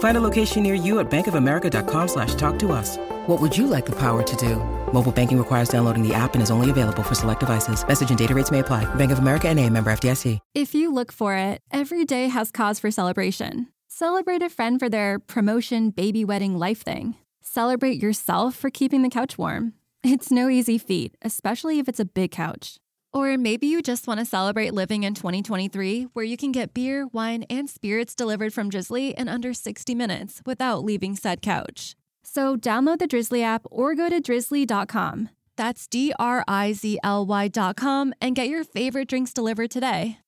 Find a location near you at bankofamerica.com slash talk to us. What would you like the power to do? Mobile banking requires downloading the app and is only available for select devices. Message and data rates may apply. Bank of America and a member FDIC. If you look for it, every day has cause for celebration. Celebrate a friend for their promotion, baby wedding, life thing. Celebrate yourself for keeping the couch warm. It's no easy feat, especially if it's a big couch. Or maybe you just want to celebrate living in 2023, where you can get beer, wine, and spirits delivered from Drizly in under 60 minutes without leaving said couch. So download the Drizly app or go to drizly.com. That's D R I Z L Y.com and get your favorite drinks delivered today.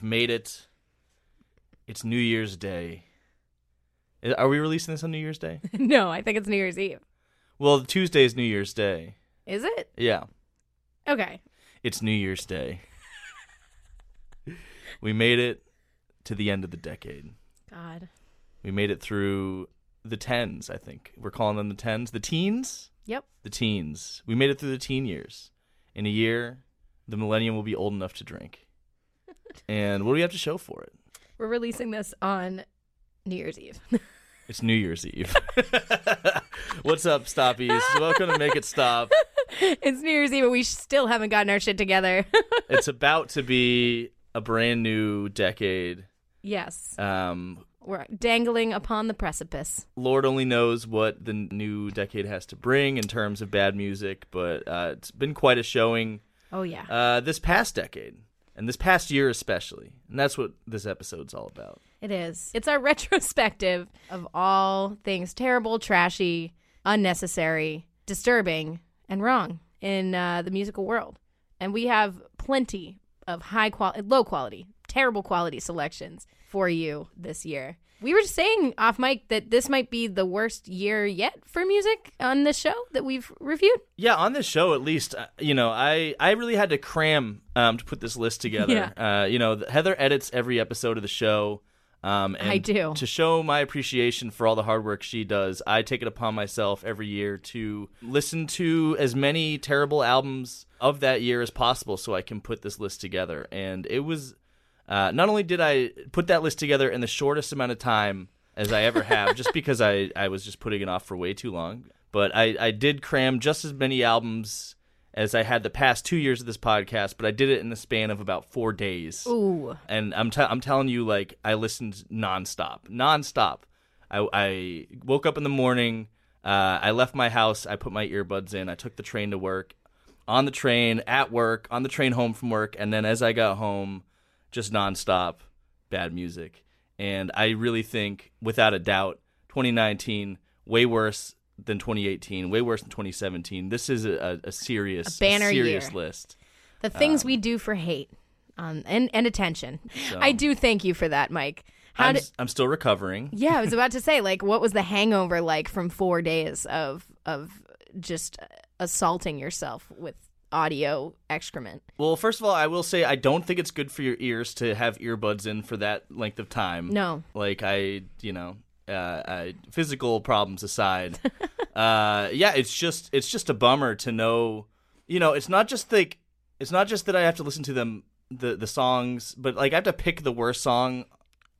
We've made it. It's New Year's Day. Are we releasing this on New Year's Day? no, I think it's New Year's Eve. well, Tuesday is New Year's Day. Is it? Yeah, Okay. it's New Year's Day. we made it to the end of the decade. God. We made it through the tens, I think. We're calling them the tens. The teens? Yep. The teens. We made it through the teen years. In a year, the millennium will be old enough to drink. And what do we have to show for it? We're releasing this on New Year's Eve. It's New Year's Eve. What's up, Stoppies? Welcome to Make It Stop. it's New Year's Eve, but we still haven't gotten our shit together. It's about to be a brand new decade. yes. Um, We're dangling upon the precipice. Lord only knows what the new decade has to bring in terms of bad music, but uh, it's been quite a showing Oh, yeah. uh, this past decade, and this past year especially. And that's what this episode's all about. It is. It's our retrospective of all things terrible, trashy, unnecessary, disturbing, and wrong in uh, the musical world. And we have plenty of high quality, low quality, terrible quality selections for you this year. We were just saying off mic that this might be the worst year yet for music on this show that we've reviewed. Yeah, on this show at least, uh, you know, I I really had to cram um, to put this list together. Uh, you know, Heather edits every episode of the show. Um, and I do. To show my appreciation for all the hard work she does, I take it upon myself every year to listen to as many terrible albums of that year as possible so I can put this list together. And it was uh, not only did I put that list together in the shortest amount of time as I ever have, just because I, I was just putting it off for way too long, but I, I did cram just as many albums as I had the past two years of this podcast, but I did it in the span of about four days. Ooh. And I'm, t- I'm telling you, like, I listened nonstop. Nonstop. I, I woke up in the morning. Uh, I left my house. I put my earbuds in. I took the train to work. On the train, at work, on the train home from work. And then as I got home, just nonstop bad music. And I really think, without a doubt, 2019, way worse than 2018, way worse than 2017. This is a, a serious, A banner serious year. list. The things we do for hate um, and, and attention. So- I do thank you for that, Mike. How I'm, did, I'm still recovering. Yeah, I was about to say, like, what was the hangover like from four days of of just assaulting yourself with audio excrement? Well, first of all, I will say I don't think it's good for your ears to have earbuds in for that length of time. No. Like I, you know, uh, I, physical problems aside, uh, yeah, it's just it's just a bummer to know. You know, it's not just like it's not just that I have to listen to them the the songs, but like I have to pick the worst song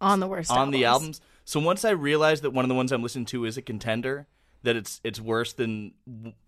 On the worst on the albums. albums. So once I realized that one of the ones I'm listening to is a contender, that it's it's worse than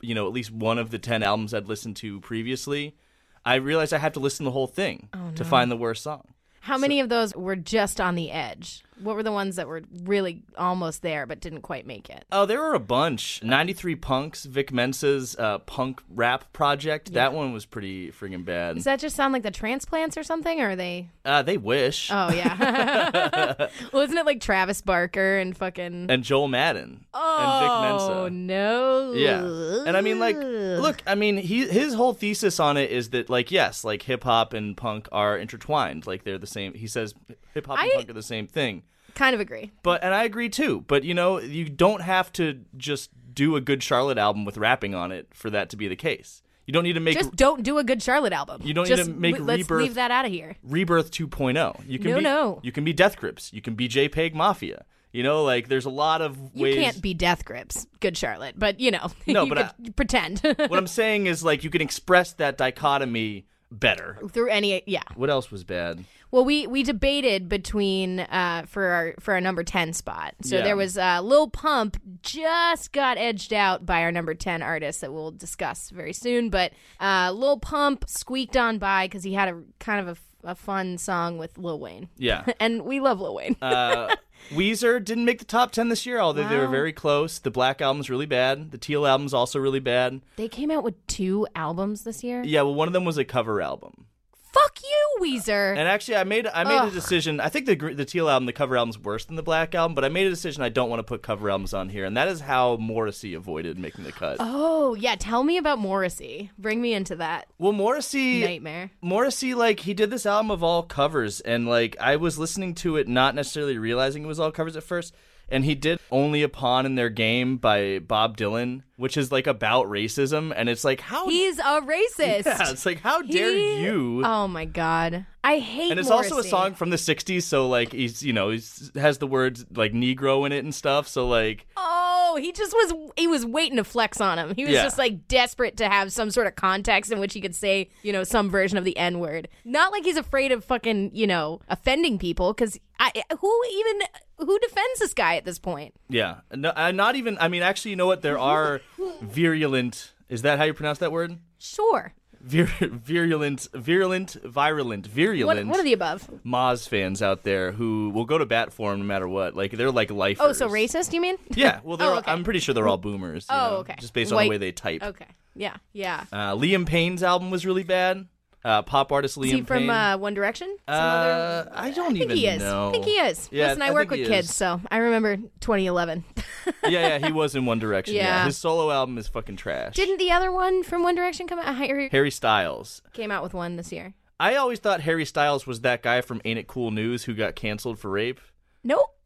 you know at least one of the ten albums I'd listened to previously, I realized I have to listen to the whole thing oh, to find the worst song. How many of those were just on the edge? What were the ones that were really almost there but didn't quite make it? Oh, there were a bunch. 93 Punks, Vic Mensa's uh, punk rap project. That one was pretty friggin' bad. Does that just sound like the transplants or something? Or are they? uh, they wish. Oh yeah. well, isn't it like Travis Barker and fucking? and Joel Madden. oh and Vic Mensa. no. Yeah. And I mean, like, look, I mean, he his whole thesis on it is that, like, yes, like hip hop and punk are intertwined. Like, they're the same. He says hip hop and I- punk are the same thing. Kind of agree. But, and I agree too. But, you know, you don't have to just do a good Charlotte album with rapping on it for that to be the case. You don't need to make Just don't do a good Charlotte album. You don't need to make le- Let's Rebirth- leave that out of here. Rebirth 2.0. You can No, be, no. You can be Death Grips. You can be JPEG Mafia. You know, like, there's a lot of ways. You can't be Death Grips, good Charlotte, but you know, No, you but could pretend what I'm saying is, like, you can express that dichotomy better. through any. Yeah. What else was bad? Well, we we debated between uh for our for our number ten spot. So Yeah. there was uh, Lil Pump just got edged out by our number ten artist that we'll discuss very soon. But uh, Lil Pump squeaked on by because he had a kind of a fun song with Lil Wayne, Yeah. and we love Lil Wayne. Uh, Weezer didn't make the top 10 this year, although they were very close. The Black album's really bad. The Teal album's also really bad. they came out with two albums this year. Yeah, well, one of them was a cover album. Fuck you, Weezer. And actually, I made I made Ugh. a decision. I think the the Teal album, the cover album's worse than the Black album, but I made a decision I don't want to put cover albums on here, and that is how Morrissey avoided making the cut. oh yeah, tell me about Morrissey. Bring me into that well, Morrissey nightmare. Morrissey, like, he did this album of all covers, and like, I was listening to it, not necessarily realizing it was all covers at first. And he did "Only a Pawn in Their Game" by Bob Dylan, which is like about racism, and it's like how He's a racist. yeah, it's like how dare He- you? Oh my god, I hate. and it's also a song from the '60s, so like he's you know he's has the words like Negro in it and stuff. So like Oh, he just was. He was waiting to flex on him. He was Yeah. just like desperate to have some sort of context in which he could say, you know, some version of the N word. Not like he's afraid of fucking, you know, offending people. Because I, who even who defends this guy at this point? yeah, no, uh, not even. I mean, actually, you know what? There are virulent. Is that how you pronounce that word? Sure. Vir- virulent, virulent, virulent, virulent. what are the above? Moz fans out there who will go to bat for him no matter what. Like they're like life. Oh, so racist? You mean? Yeah. Well, they're. Oh, okay. I'm pretty sure they're all boomers. you Oh, know, okay. Just based on the way they type. Okay. Yeah. Yeah. Uh, Liam Payne's album was really bad. Uh, pop artist Liam Is he from Payne. uh, One Direction? Some Uh, other- I don't I think even he is. know. I think he is. Yeah, Listen, I, I work with kids, so I remember 2011. yeah, yeah, he was in One Direction. Yeah. Yeah. his solo album is fucking trash. Didn't the other one from One Direction come out? Harry Harry Styles? came out with one this year. I always thought Harry Styles was that guy from Ain't It Cool News who got canceled for rape. Nope.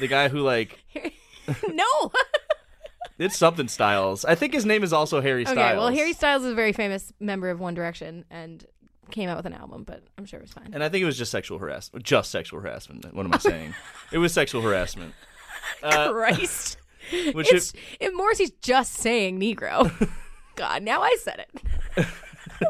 The guy who like no. It's something Styles. I think his name is also Harry Styles. okay, well, Harry Styles is a very famous member of One Direction and came out with an album, but I'm sure it was fine. And I think it was just sexual harassment. Just sexual harassment. What am I saying? it was sexual harassment. Uh, Christ. which it's, if Morrissey's just saying Negro. God, now I said it.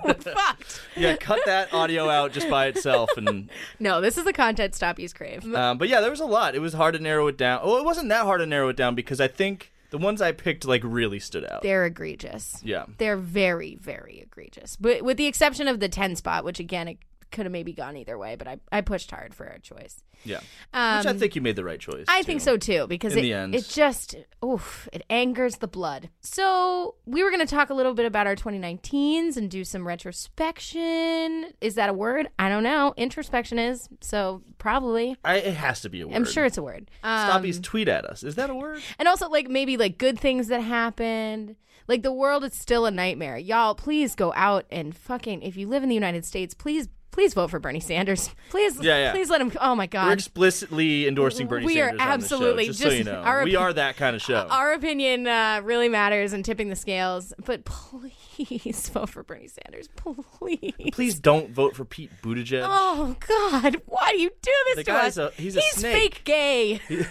We're fucked. yeah, cut that audio out just by itself, and No, this is the content Stoppies crave. um, but yeah, there was a lot. It was hard to narrow it down. Well, it wasn't that hard to narrow it down because I think the ones I picked like really stood out. They're egregious. Yeah, They're very, very egregious. But with the exception of the 10 spot, which again, could have maybe gone either way, but I, I pushed hard for our choice. yeah. Um, Which I think you made the right choice. I too. think so too because In it, the end. it just oof it angers the blood. So we were going to talk a little bit about our 2019s and do some retrospection. Is that a word? I don't know. Introspection is so probably. I, it has to be a word. I'm sure it's a word. Um, Stoppies tweet at us. Is that a word? and also like maybe like good things that happened. Like the world is still a nightmare. Y'all, please go out and fucking if you live in the United States, please please vote for Bernie Sanders. Please Yeah, yeah. please let him Oh my God, We're explicitly endorsing Bernie Sanders. We are Sanders. on this show, absolutely just, so you know. our we are that kind of show. Our opinion uh, really matters and tipping the scales, but please vote for Bernie Sanders, please. Please don't vote for Pete Buttigieg. Oh God! Why do you do this The to guy's us? a- he's a snake. fake gay.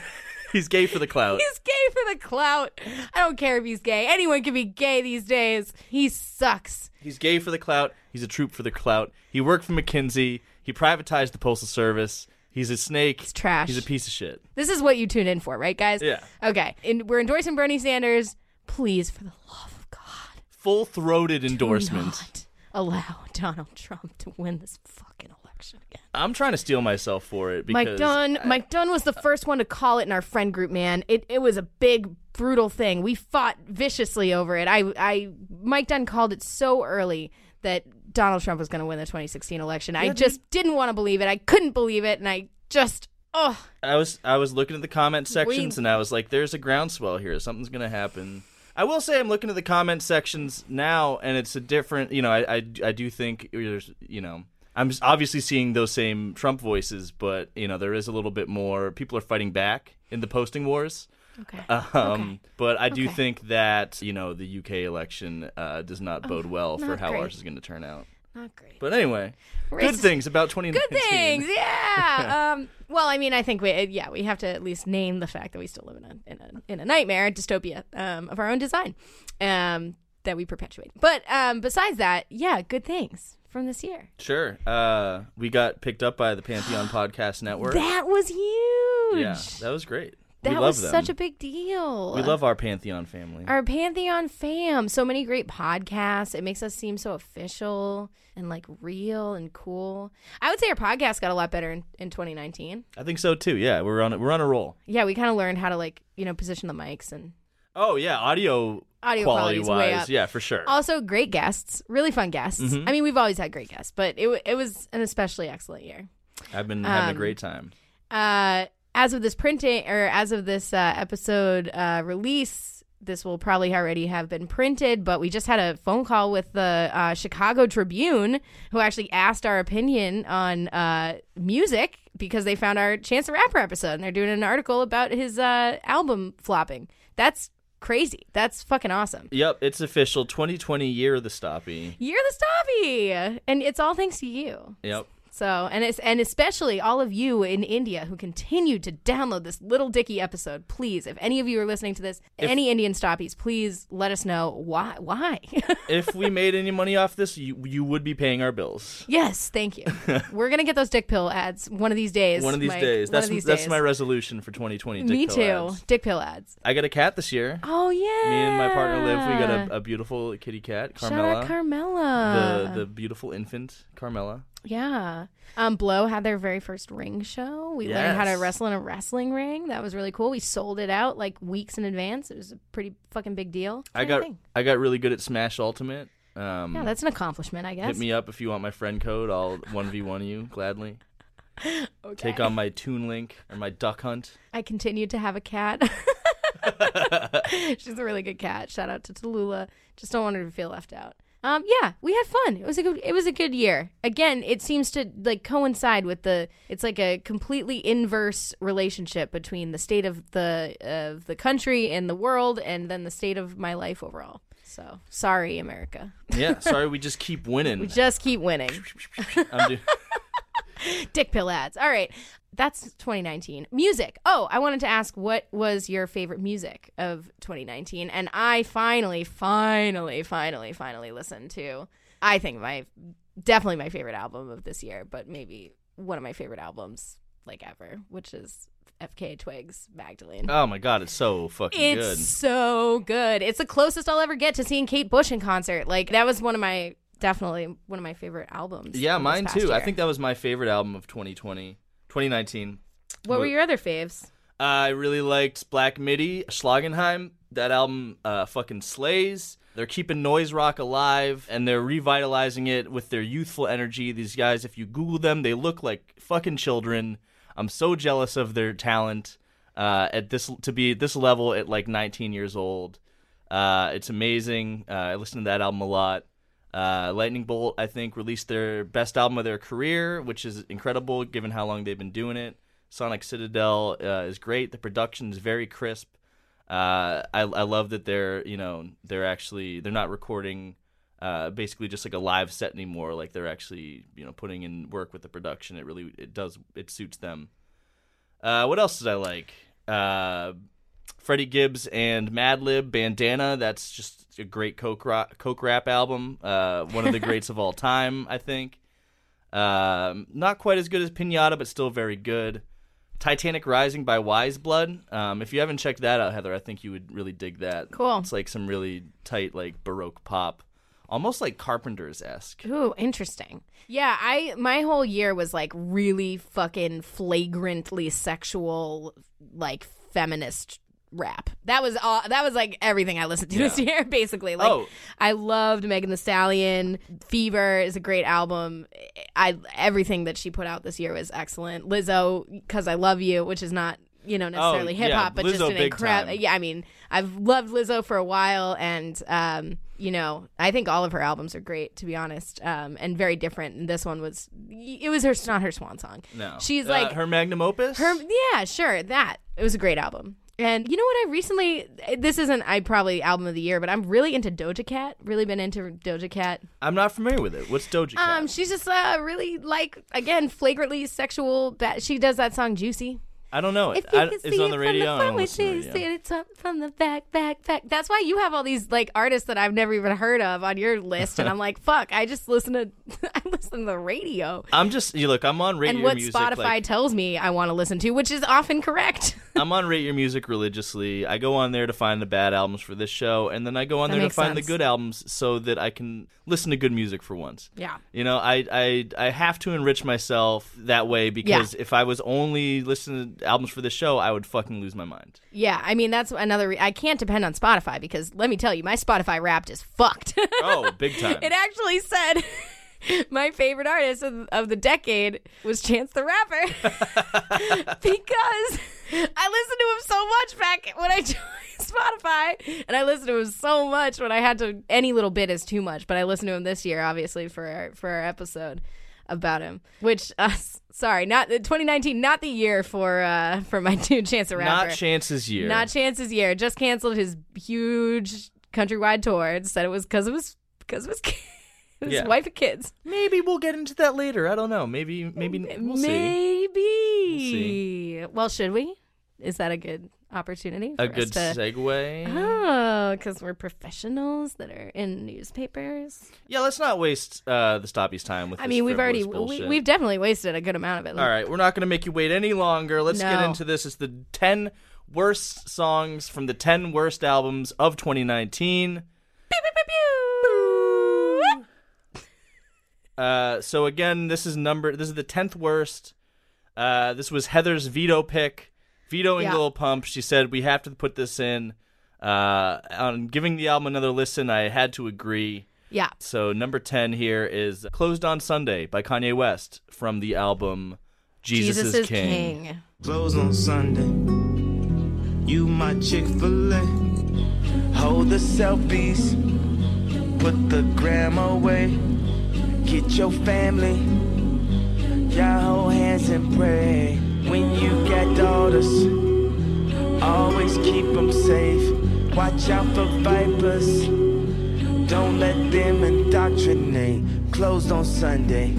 He's gay for the clout. He's gay for the clout. I don't care if he's gay. Anyone can be gay these days. He sucks. He's gay for the clout. He's a troop for the clout. He worked for McKinsey. He privatized the postal service. He's a snake. He's trash. He's a piece of shit. This is what you tune in for, right, guys? Yeah. Okay. And we're endorsing Bernie Sanders. Please, for the love of God, Full throated endorsement. do not allow Donald Trump to win this fucking election again. I'm trying to steel myself for it because Mike Dunn. Mike Dunn was the first one to call it in our friend group. Man, it it was a big, brutal thing. We fought viciously over it. I, I, Mike Dunn called it so early that Donald Trump was going to win the 2016 election. I just didn't want to believe it. I couldn't believe it, and I just, oh, I was I was looking at the comment sections We- and I was like, "There's a groundswell here. Something's gonna happen." I will say I'm looking at the comment sections now, and it's a different. You know, I I, I do think there's you know. I'm obviously seeing those same Trump voices, but you know there is a little bit more. People are fighting back in the posting wars. Okay. Um, Okay. But I do Okay. think that you know the UK election uh, does not bode well for how great. ours is going to turn out. Not great. But anyway, good things about 2019. Good things, yeah. um, well, I mean, I think we, yeah, we have to at least name the fact that we still live in a in a, in a nightmare, a dystopia um, of our own design, um, that we perpetuate. But um, besides that, yeah, good things from this year. Sure. Uh, we got picked up by the Pantheon Podcast Network. That was huge. yeah, that was great. That was them. such a big deal. We love our Pantheon family. our Pantheon fam. So many great podcasts. It makes us seem so official and like real and cool. I would say our podcast got a lot better in, in 2019. I think so too. Yeah, we're on we're on a roll. Yeah, we kind of learned how to like you know position the mics and Oh yeah, audio, Audio quality wise, yeah, for sure. Also, great guests, really fun guests. Mm-hmm. I mean, we've always had great guests, but it it was an especially excellent year. I've been having um, a great time. Uh, as of this printing or as of this uh, episode uh, release, this will probably already have been printed. But we just had a phone call with the uh, Chicago Tribune, who actually asked our opinion on uh, music because they found our Chance the Rapper episode, and they're doing an article about his uh, album flopping. That's crazy. That's fucking awesome. Yep, it's official. 2020 year of the Stoppy. You're the Stoppy, and it's all thanks to you. Yep. So, and it's and especially all of you in India who continue to download this little Dicky episode. Please, if any of you are listening to this, any Indian stoppies, please let us know why. Why? if we made any money off this, you you would be paying our bills. yes, thank you. We're gonna get those dick pill ads one of these days. One of these Mike. days. One That's these that's days. my resolution for 2020. Dick Me pill too. ads. Dick pill ads. I got a cat this year. Oh yeah. Me and my partner live. We got a, a beautiful kitty cat, Shout Carmela. out Carmela. the the beautiful infant Carmela. Yeah. Um, Blow had their very first ring show. We learned how to Yes. wrestle in a wrestling ring. That was really cool. We sold it out like weeks in advance. It was a pretty fucking big deal. I Kinda got thing. I got really good at Smash Ultimate. Um, Yeah, that's an accomplishment, I guess. hit me up if you want my friend code. I'll one v one you gladly. Okay. Take on my Toon Link or my Duck Hunt. I continued to have a cat. She's a really good cat. Shout out to Tallulah. Just don't want her to feel left out. Um, yeah, we had fun. It was a good. It was a good year. Again, it seems to like coincide with the. It's like a completely inverse relationship between the state of the of the country and the world, and then the state of my life overall. So sorry, America. Yeah, sorry, we just keep winning. We just keep winning. Dick pill ads. All right. That's 2019. Music. Oh, I wanted to ask what was your favorite music of 2019? And I finally, finally, finally, finally listened to, I think my, definitely my favorite album of this year, but maybe one of my favorite albums like ever, which is FKA Twigs Magdalene. oh my god, it's so fucking It's good. so good. It's the closest I'll ever get to seeing Kate Bush in concert. Like that was one of my definitely one of my favorite albums. Yeah, mine too. I think that was my favorite album of 2020, 2019. What were your other faves? I really liked Black Midi, Schlagenheim. That album uh, fucking slays. They're keeping noise rock alive and they're revitalizing it with their youthful energy. These guys, if you Google them, they look like fucking children. I'm so jealous of their talent uh, at this to be at this level at like 19 years old. Uh, it's amazing. Uh, I listen to that album a lot. Uh, Lightning Bolt, I think, released their best album of their career, which is incredible given how long they've been doing it. Sonic Citadel uh, is great. The production is very crisp. Uh, I, I love that they're you know they're actually they're not recording uh, basically just like a live set anymore. Like they're actually you know putting in work with the production. It really it does it suits them. Uh, what else did I like? Freddie Gibbs and Madlib Bandana. That's just a great coke rap, coke rap album. Uh, one of the greats of all time, I think. Um, not quite as good as Pinata, but still very good. Titanic Rising by Weyes Blood. Um, if you haven't checked that out, Heather, I think you would really dig that. Cool. It's like some really tight, like Baroque pop, almost like Carpenter's esque. Ooh, interesting. Yeah, I my whole year was like really fucking flagrantly sexual, like feminist rap. That was all. That was like everything I listened to this year, basically. Like, Oh. I loved Megan Thee Stallion. Fever is a great album. I everything that she put out this year was excellent. Lizzo, because I love you, which is not you know necessarily Oh, hip hop, but just Lizzo an big incredible. Yeah, I mean, I've loved Lizzo for a while, and um, you know, I think all of her albums are great, to be honest, um, and very different. And this one was, it was her not her swan song. No, she's Uh, like her magnum opus. her, yeah, sure, that it was a great album. And you know what? I recently, this isn't I probably album of the year, but I'm really into Doja Cat. Really been into Doja Cat. I'm not familiar with it. What's Doja Cat? Um, she's just uh, really like again flagrantly sexual. Ba- she does that song "Juicy." I don't know. If you I, can it's see on it the from radio. I front, don't we see the radio. it from- from the back, back, back. That's why you have all these like artists that I've never even heard of on your list, and I'm like, fuck, I just listen to I listen to the radio I'm just you look. I'm on rate and what music. Spotify like- tells me I want to listen to, which is often correct. I'm on rate your music religiously. I go on there to find the bad albums for this show, and then I go on That there to find sense. the good albums so that I can listen to good music for once. yeah. You know, I I I have to enrich myself that way because if I was only listening albums for this show, I would fucking lose my mind. Yeah, I mean that's another. Re- I can't depend on Spotify because let me tell you, my Spotify Wrapped is fucked. Oh, big time. it actually said my favorite artist of, of the decade was Chance the Rapper because I listened to him so much back when I joined Spotify, and I listened to him so much when I had to. Any little bit is too much, but I listened to him this year, obviously for our, for our episode about him. Which, uh, sorry, not 2019, not the year for uh, for my dude Chance the Rapper. Not Chance's year. Not Chance's year. Just canceled his huge countrywide tour. Said it was because it was because it was his Yeah. wife and kids. Maybe we'll get into that later. I don't know. Maybe maybe we'll see. Maybe. Well, should we? Is that a good opportunity? A good to... segue. Oh, because we're professionals that are in newspapers. Yeah, let's not waste uh, the stoppies time with. I mean, we've already we, we've definitely wasted a good amount of it. All right, we're not going to make you wait any longer. Let's get into this. It's the 10 worst songs from the 10 worst albums of 2019. Pew, pew, pew. Uh, so again, this is number this is the 10th worst. Uh, this was Heather's veto pick. Vetoing Yeah. Lil Pump. She said we have to put this in. Uh, on giving the album another listen, I had to agree. Yeah. So number 10 here is Closed on Sunday by Kanye West from the album Jesus, Jesus is King. Closed on Sunday. You my Chick fil A. Hold the selfies. Put the gram away. Get your family. Y'all hold hands and pray. When you got daughters, always keep them safe. Watch out for vipers. Don't let them indoctrinate. Closed on Sunday.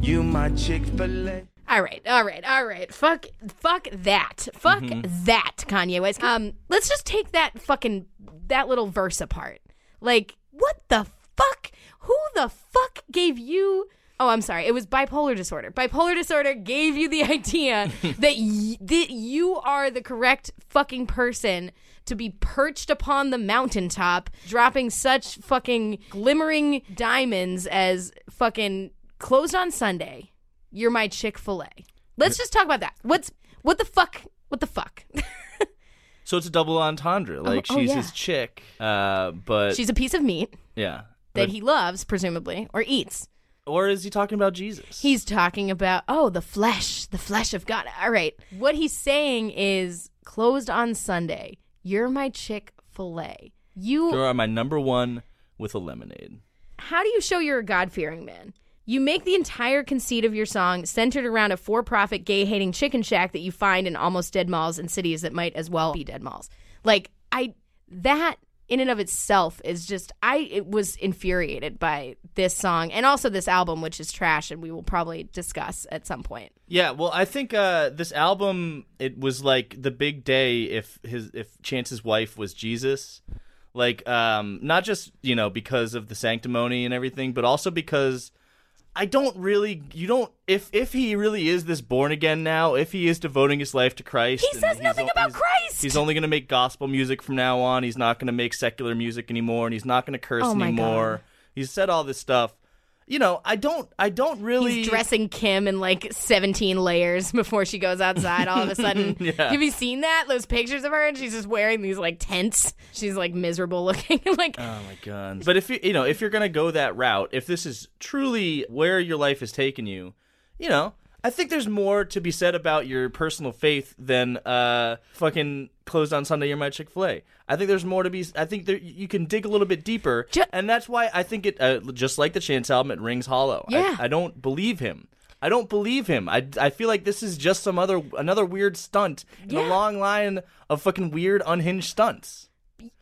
You my Chick fil A. All right, all right, all right. Fuck, fuck that. Fuck Mm-hmm. that, Kanye West. Um, let's just take that fucking that little verse apart. Like, what the fuck? Who the fuck gave you? Oh, I'm sorry. It was bipolar disorder. Bipolar disorder gave you the idea that y- that you are the correct fucking person to be perched upon the mountaintop, dropping such fucking glimmering diamonds as fucking closed on Sunday. You're my Chick Fil A. Let's just talk about that. What's what the fuck? What the fuck? So it's a double entendre. Like oh, she's yeah. his chick, uh, but She's a piece of meat yeah. that But- he loves, presumably, or eats. Or is he talking about Jesus? He's talking about oh the flesh, the flesh of God. All right, what he's saying is closed on Sunday. You're my Chick Fil A. You are my number one with a lemonade. how do you show you're a God fearing man? You make the entire conceit of your song centered around a for profit, gay hating chicken shack that you find in almost dead malls in cities that might as well be dead malls. Like, I, that in and of itself is just, I it was infuriated by this song and also this album, which is trash and we will probably discuss at some point. Yeah, well, I think uh, this album it was like the big day if his if Chance's wife was Jesus, like um, not just you know because of the sanctimony and everything, but also because I don't really you don't if if he really is this born again now, if he is devoting his life to Christ. He says he's nothing o- about he's- Christ! He's only going to make gospel music from now on. He's not going to make secular music anymore and he's not going to curse Oh anymore. God. He's said all this stuff. You know, I don't I don't really He's dressing Kim in like 17 layers before she goes outside all of a sudden. Yeah. Have you seen that? Those pictures of her and she's just wearing these like tents. She's like miserable looking. like Oh my god! But if you you know if you're gonna go that route, if this is truly where your life has taken you, you know, I think there's more to be said about your personal faith than uh fucking closed on Sunday. You're my Chick Fil A. I think there's more to be. I think there you can dig a little bit deeper, Ju- and that's why I think it uh, just like the Chance album, it rings hollow. I- Yeah. I, don't believe him. I don't believe him. I, I feel like this is just some other another weird stunt in a long line of fucking weird unhinged stunts.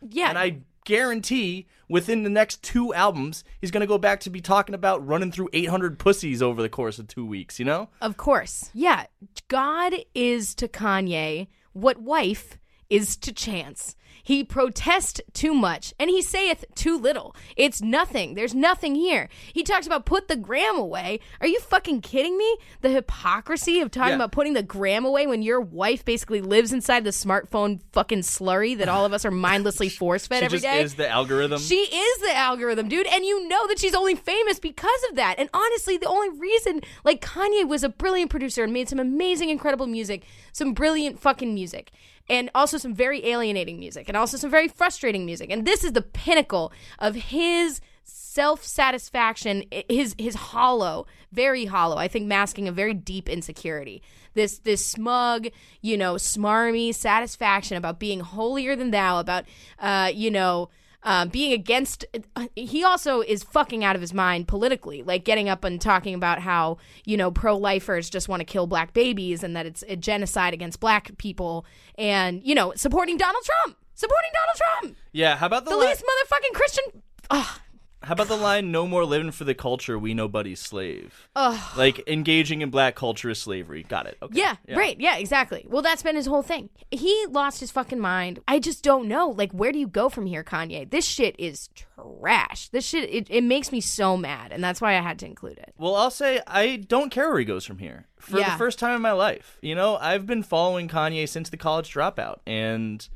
yeah. And I guarantee within the next two albums, he's going to go back to be talking about running through 800 pussies over the course of two weeks, you know? Of course. Yeah. God is to Kanye what wife is to chance. He protest too much, and he saith too little. It's nothing. There's nothing here. He talks about put the gram away. Are you fucking kidding me? The hypocrisy of talking Yeah. about putting the gram away when your wife basically lives inside the smartphone fucking slurry that all of us are mindlessly force fed every day. She every just day. is the algorithm. She is the algorithm, dude, and you know that she's only famous because of that. And honestly, the only reason, like Kanye was a brilliant producer and made some amazing, incredible music, some brilliant fucking music, and also some very alienating music, and also some very frustrating music. And this is the pinnacle of his self satisfaction, his his hollow, very hollow. I think masking a very deep insecurity. This this smug, you know, smarmy satisfaction about being holier than thou, about uh, you know. Uh, being against, uh, he also is fucking out of his mind politically, like getting up and talking about how you know pro-lifers just want to kill black babies and that it's a genocide against black people, and you know supporting Donald Trump, supporting Donald Trump, yeah, how about the, the li- least motherfucking Christian. Ugh. How about the line no more living for the culture, we nobody's slave. Ugh. Like engaging in black culture is slavery. Got it. Okay. Yeah, right. Yeah, exactly. Well, that's been his whole thing. He lost his fucking mind. I just don't know. Like, where do you go from here, Kanye? This shit is trash. This shit, it, it makes me so mad. And that's why I had to include it. Well, I'll say I don't care where he goes from here. For Yeah. the first time in my life, you know, I've been following Kanye since the college dropout, and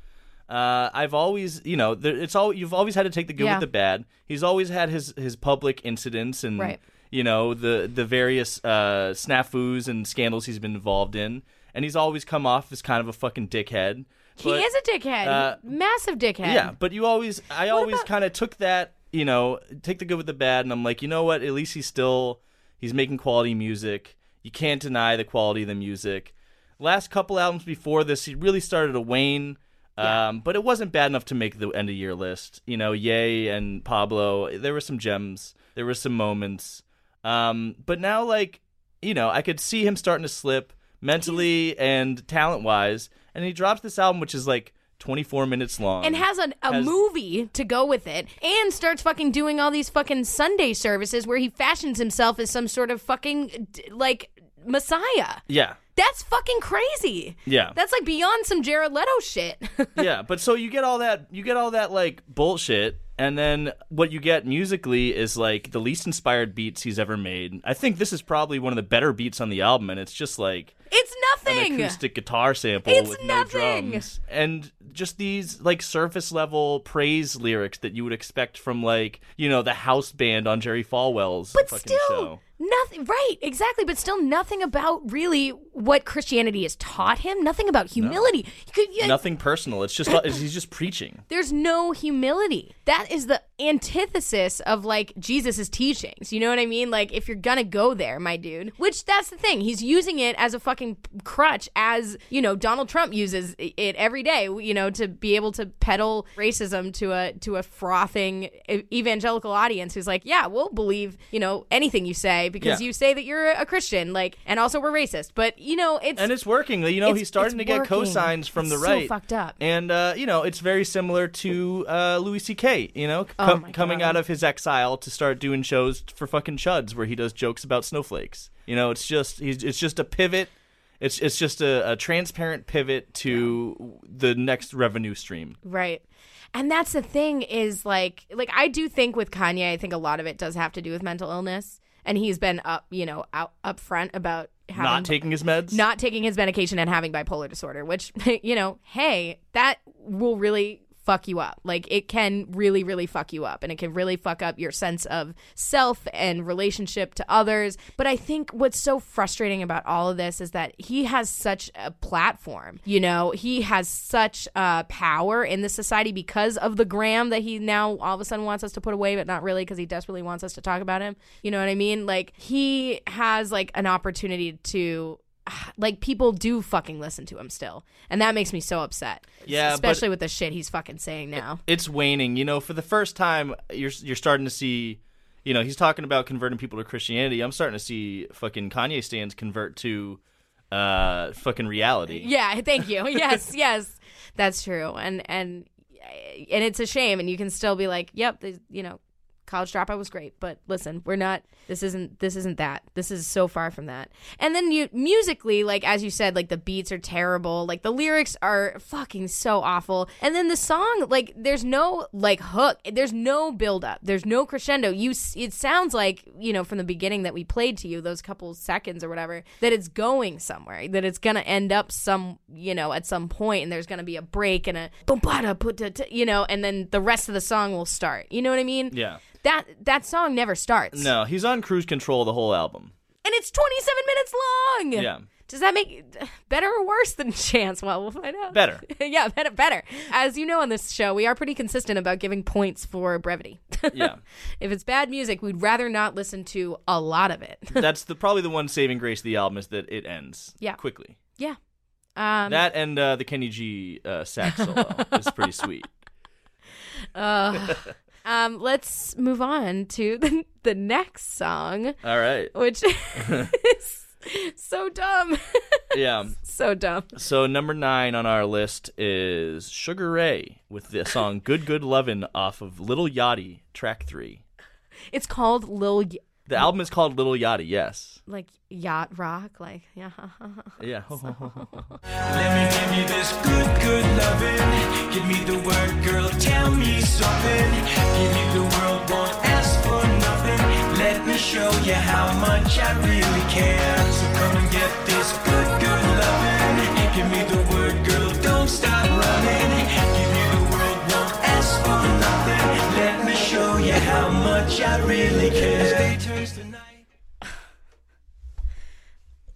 uh, I've always, you know, there, it's all you've always had to take the good Yeah. with the bad. He's always had his his public incidents and Right. you know the the various uh, snafus and scandals he's been involved in, and he's always come off as kind of a fucking dickhead. He is a dickhead. uh, Massive dickhead. yeah, but you always, I always about- kind of took that, you know, take the good with the bad, and I'm like, you know what? At least he's still, he's making quality music. You can't deny the quality of the music. Last couple albums before this, he really started to wane. Um, but it wasn't bad enough to make the end of year list. You know, Ye and Pablo, there were some gems, there were some moments. Um, but now, like, you know, I could see him starting to slip mentally and talent wise. And he drops this album, which is like 24 minutes long. And has a, a Has- movie to go with it, and starts fucking doing all these fucking Sunday services where he fashions himself as some sort of fucking like messiah. Yeah. That's fucking crazy. Yeah. That's like beyond some Jared Leto shit. yeah, but so you get all that you get all that like bullshit and then what you get musically is like the least inspired beats he's ever made. I think this is probably one of the better beats on the album and it's just like it's an nothing. acoustic guitar sample It's with nothing. no drums and just these like surface level praise lyrics that you would expect from like you know the house band on Jerry Falwell's but fucking still show. nothing right exactly but still nothing about really what christianity has taught him nothing about humility You could- Nothing personal. It's just he's just preaching. there's no humility that is the antithesis of like jesus's teachings you know what i mean like if you're gonna go there my dude which that's the thing he's using it as a fucking crutch as you know donald trump uses it every day you know to be able to peddle racism to a to a frothing evangelical audience who's like yeah we'll believe you know anything you say because Yeah. you say that you're a christian like and also we're racist but you know it's and it's working. You know, he's starting to get working. cosigns from It's the so right. fucked up. And uh, you know, it's very similar to uh, Louis C.K. You know, Oh com- coming God. out of his exile to start doing shows for fucking chuds where he does jokes about snowflakes. You know, it's just he's it's just a pivot. It's it's just a, a transparent pivot to the next revenue stream. Right. And that's the thing is like like I do think with Kanye, I think a lot of it does have to do with mental illness. and he's been up, you know, out upfront about having Not taking his meds. not taking his medication and having bipolar disorder, which, you know, hey, that will really fuck you up. Like it can really, really fuck you up and it can really fuck up your sense of self and relationship to others. But I think what's so frustrating about all of this is that he has such a platform. You know, he has such uh, power in the society because of the gram that he now all of a sudden wants us to put away, but not really because he desperately wants us to talk about him. You know what I mean? Like he has like an opportunity to like people do fucking listen to him still and that makes me so upset Yeah, especially with the shit he's fucking saying now it's waning. You know, for the first time, you're you're starting to see. You know, he's talking about converting people to Christianity. I'm starting to see fucking Kanye stans convert to uh fucking reality. yeah thank you yes yes that's true and and and it's a shame and you can still be like yep you know college dropout was great but listen we're not this isn't this isn't that. This is so far from that. And then you musically like as you said like the beats are terrible. Like the lyrics are fucking so awful. And then the song like there's no like hook. There's no build up there's no crescendo. You it sounds like you know from the beginning that we played to you those couple seconds or whatever that it's going somewhere that it's gonna end up some you know at some point and there's gonna be a break and a boom bada put you know and then the rest of the song will start. You know what i mean? Yeah. That that song never starts. No, he's on cruise control the whole album. And it's 27 minutes long. Yeah. Does that make better or worse than Chance? Well, we'll find out. Better. yeah, better better. As you know on this show, we are pretty consistent about giving points for brevity. Yeah. if it's bad music, we'd rather not listen to a lot of it. That's the probably the one saving grace of the album is that it ends Yeah. quickly. yeah. Um, that and uh, the Kenny G uh, sax solo is pretty sweet. Um, let's move on to the, the next song, All right. which is so dumb. Yeah. so dumb. So number nine on our list is Sugar Ray with the song "Good Good Lovin'" off of Little Yachty, track three. It's called Lil, The album is called Little Yachty. Yes. like, yacht rock. Like, yeah. Yeah. Let me give you this good, good loving. Give me the word, girl, tell me something. Give me the world, won't ask for nothing. Let me show you how much I really care. So come and get this good, good loving. Give me the word, girl, don't stop running. Give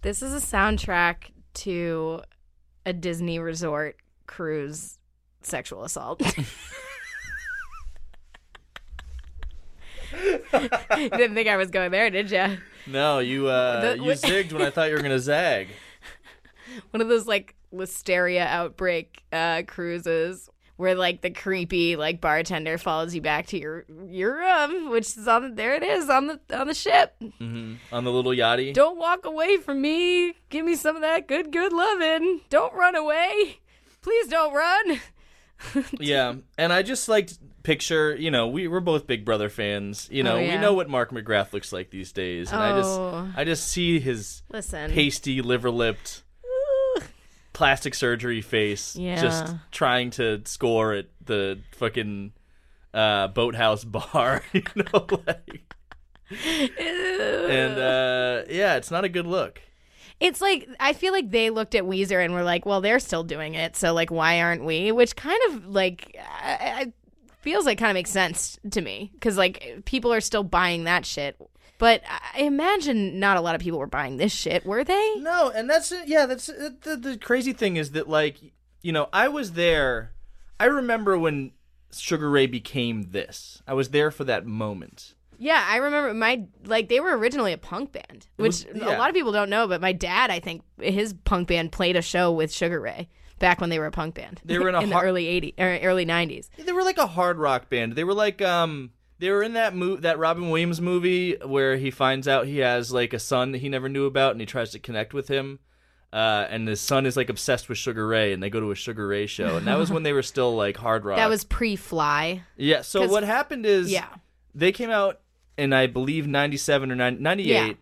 This is a soundtrack to a Disney resort cruise sexual assault. you didn't think I was going there, did you? no, you uh, The- you zigged when I thought you were gonna zag. One of those like listeria outbreak uh, cruises where like the creepy like bartender follows you back to your your room, which is on there. It is on the on the ship. hmm On the Little Yachty. Don't walk away from me. Give me some of that good good loving. Don't run away. Please don't run. Yeah, and I just like picture, you know, we we're both Big Brother fans. You know, Oh, we know what Mark McGrath looks like these days, and I just Oh. I just see his Listen. pasty, liver-lipped, plastic surgery face, Yeah. just trying to score at the fucking uh, boathouse bar. You know, like, and uh, yeah, it's not a good look. It's like I feel like they looked at Weezer and were like, "Well, they're still doing it, so like, why aren't we?" Which kind of like I, I, feels like kind of makes sense to me because like people are still buying that shit. But I imagine not a lot of people were buying this shit, were they? No, and that's yeah. That's the the crazy thing is that like you know I was there. I remember when Sugar Ray became this. I was there for that moment. Yeah, I remember my like they were originally a punk band, which was- yeah. a lot of people don't know. But my dad, I think his punk band played a show with Sugar Ray back when they were a punk band. They were in a in the early '80s or early '90s. They were like a hard rock band. They were like um they were in that mo- that Robin Williams movie where he finds out he has like a son that he never knew about and he tries to connect with him. Uh, and his son is like obsessed with Sugar Ray, and they go to a Sugar Ray show, and that was when they were still like hard rock. That was pre-Fly. yeah. So 'cause- what happened is, Yeah. they came out in I believe '97 or 90, 98 Yeah.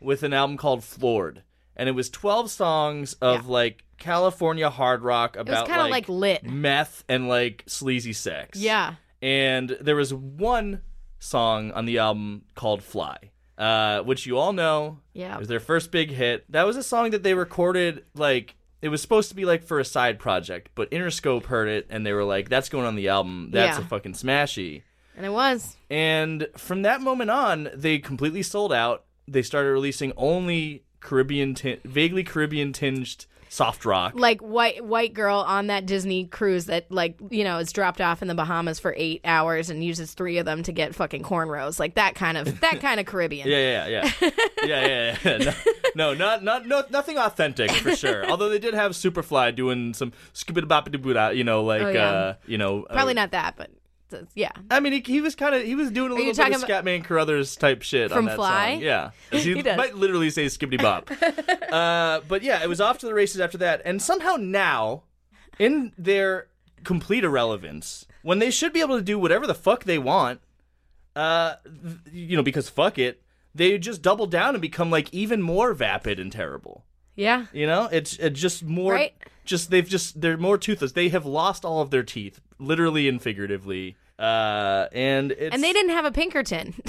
with an album called Floored, and it was 12 songs of like California hard rock about kinda like lit. meth and like sleazy sex. Yeah. and there was one song on the album called Fly. Uh, which you all know. Yeah. It was their first big hit. That was a song that they recorded like it was supposed to be like for a side project, but Interscope heard it and they were like, "That's going on the album. That's Yeah. a fucking smashy." And it was. And from that moment on, they completely sold out. They started releasing only Caribbean, tin- vaguely Caribbean tinged soft rock. like white white girl on that Disney cruise that like you know is dropped off in the Bahamas for eight hours and uses three of them to get fucking cornrows like that kind of that kind of Caribbean. Yeah, yeah, yeah, yeah, yeah, yeah. No, no, not, not, no, nothing authentic for sure. Although they did have Superfly doing some skibidi boppity boo you know, like, Oh, yeah. uh, you know, uh, Probably not that, but uh, yeah. I mean, he, he was kind of he was doing a you little bit of Scatman Crothers type shit From on that Fly? song. Yeah, he, He might literally say skibbity bop. uh, but yeah, it was off to the races after that, and somehow now, in their complete irrelevance, when they should be able to do whatever the fuck they want, uh, you know, because fuck it, they just double down and become like even more vapid and terrible. Yeah. You know, it's it's just more. Right. Just they've just they're more toothless. They have lost all of their teeth, literally and figuratively. Uh, and it's, And they didn't have a Pinkerton.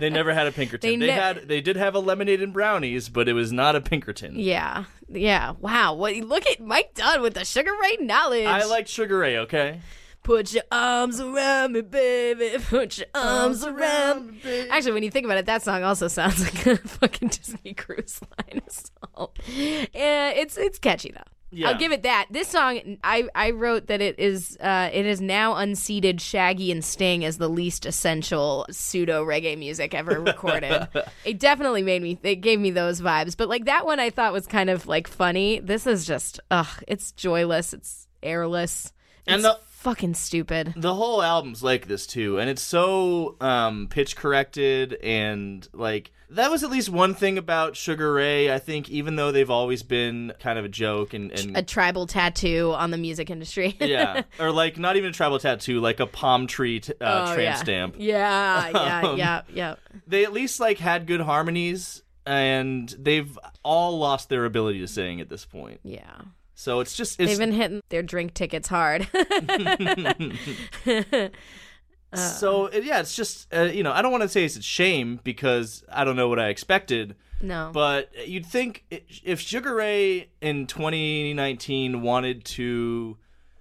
They never had a Pinkerton. They They, had they did have a lemonade and brownies, but it was not a Pinkerton. yeah. Yeah. Wow. What look at Mike Dunn with the Sugar Ray knowledge. I like Sugar Ray. Okay. Put your arms around me, baby. Put your arms around me. Baby. Actually, when you think about it, that song also sounds like a fucking Disney Cruise Line song. Yeah, it's it's catchy though. Yeah. I'll give it that. This song, I, I wrote that it is uh, it is now unseated Shaggy and Sting as the least essential pseudo reggae music ever recorded. it definitely made me it gave me those vibes. But like that one, I thought was kind of like funny. This is just ugh, it's joyless. It's airless. And the- fucking stupid. The whole album's like this too, and it's so um, pitch corrected and like that was at least one thing about Sugar Ray. I think even though they've always been kind of a joke and, and A tribal tattoo on the music industry. yeah, or like not even a tribal tattoo, like a palm tree t- uh, Oh, tramp yeah. stamp. Yeah, yeah, Um, yeah, yeah. They at least like had good harmonies, and they've all lost their ability to sing at this point. Yeah. So it's just it's They've been hitting their drink tickets hard. So it- yeah, it's just uh, you know I don't want to say it's a shame because I don't know what I expected, no. but you'd think if Sugar Ray in 2019 wanted to.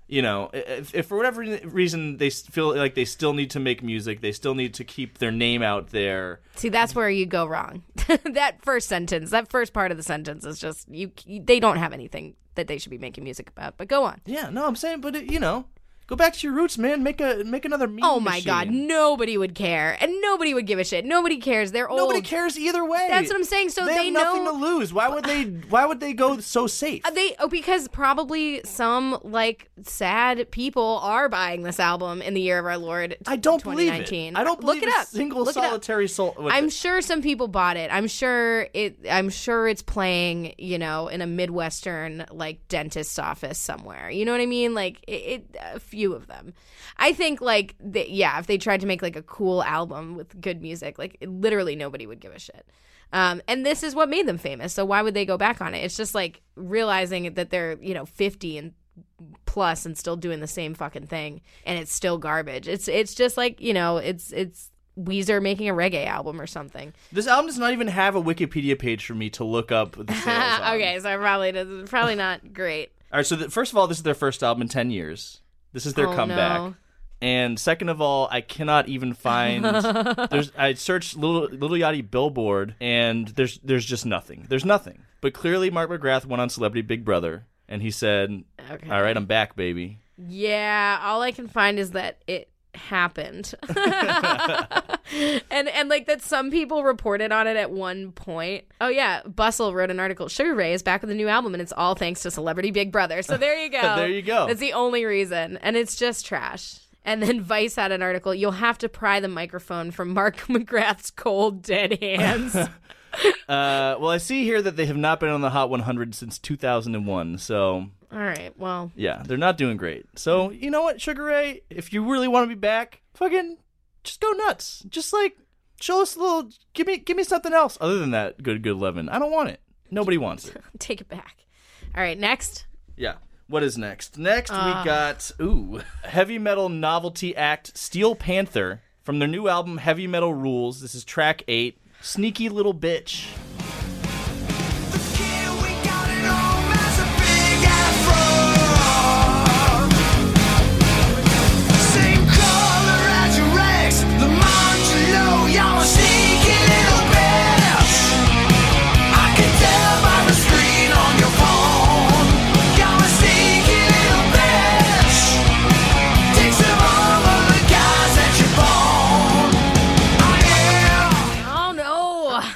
You know, if, if for whatever reason they feel like they still need to make music, they still need to keep their name out there. See, that's where you go wrong. that first sentence, that first part of the sentence is just you, you. They don't have anything that they should be making music about. But go on. Yeah, no, I'm saying, but it, you know, go back to your roots, man. Make a make another meme. Oh my machine. god, nobody would care, and nobody would give a shit. Nobody cares. They're old. Nobody cares either way. That's what I'm saying. So they, they have nothing know- to lose. Why would they? Why would they go so safe? Uh, They oh because probably some like sad people are buying this album in the year of our Lord. I don't believe it. I don't believe Look it up. single Look it solitary soul. I'm the- sure some people bought it. I'm sure it. I'm sure it's playing, you know, in a midwestern like dentist's office somewhere. You know what I mean? Like it. it few of them. I think like the, yeah, if they tried to make like a cool album with good music, like literally nobody would give a shit. Um, and this is what made them famous. So why would they go back on it? It's just like realizing that they're you know 50 and plus and still doing the same fucking thing, and it's still garbage. It's it's just like you know it's it's Weezer making a reggae album or something. this album does not even have a Wikipedia page for me to look up okay, so probably probably not great. All right. So the, first of all, this is their first album in ten years. This is their Oh, comeback. no. And second of all, I cannot even find. there's I searched little little Yachty Billboard, and there's there's just nothing. There's nothing. But clearly, Mark McGrath went on Celebrity Big Brother, and he said, Okay. "All right, I'm back, baby." Yeah, all I can find is that it happened. and and like that some people reported on it at one point. Oh yeah, Bustle wrote an article. Sugar Ray is back with a new album and it's all thanks to Celebrity Big Brother. So there you go. There you go. That's the only reason. And it's just trash. And then Vice had an article. You'll have to pry the microphone from Mark McGrath's cold dead hands. Uh, well, I see here that they have not been on the Hot 100 since 2001. So all right. Well, yeah, they're not doing great. So you know what, Sugar Ray, if you really want to be back, fucking just go nuts. Just like show us a little. Give me give me something else other than that. Good good eleven. I don't want it. Nobody wants it. take it back. All right, next. Yeah. What is next? Next we ah. got ooh heavy metal novelty act Steel Panther from their new album Heavy Metal Rules. This is track eight. Sneaky little bitch.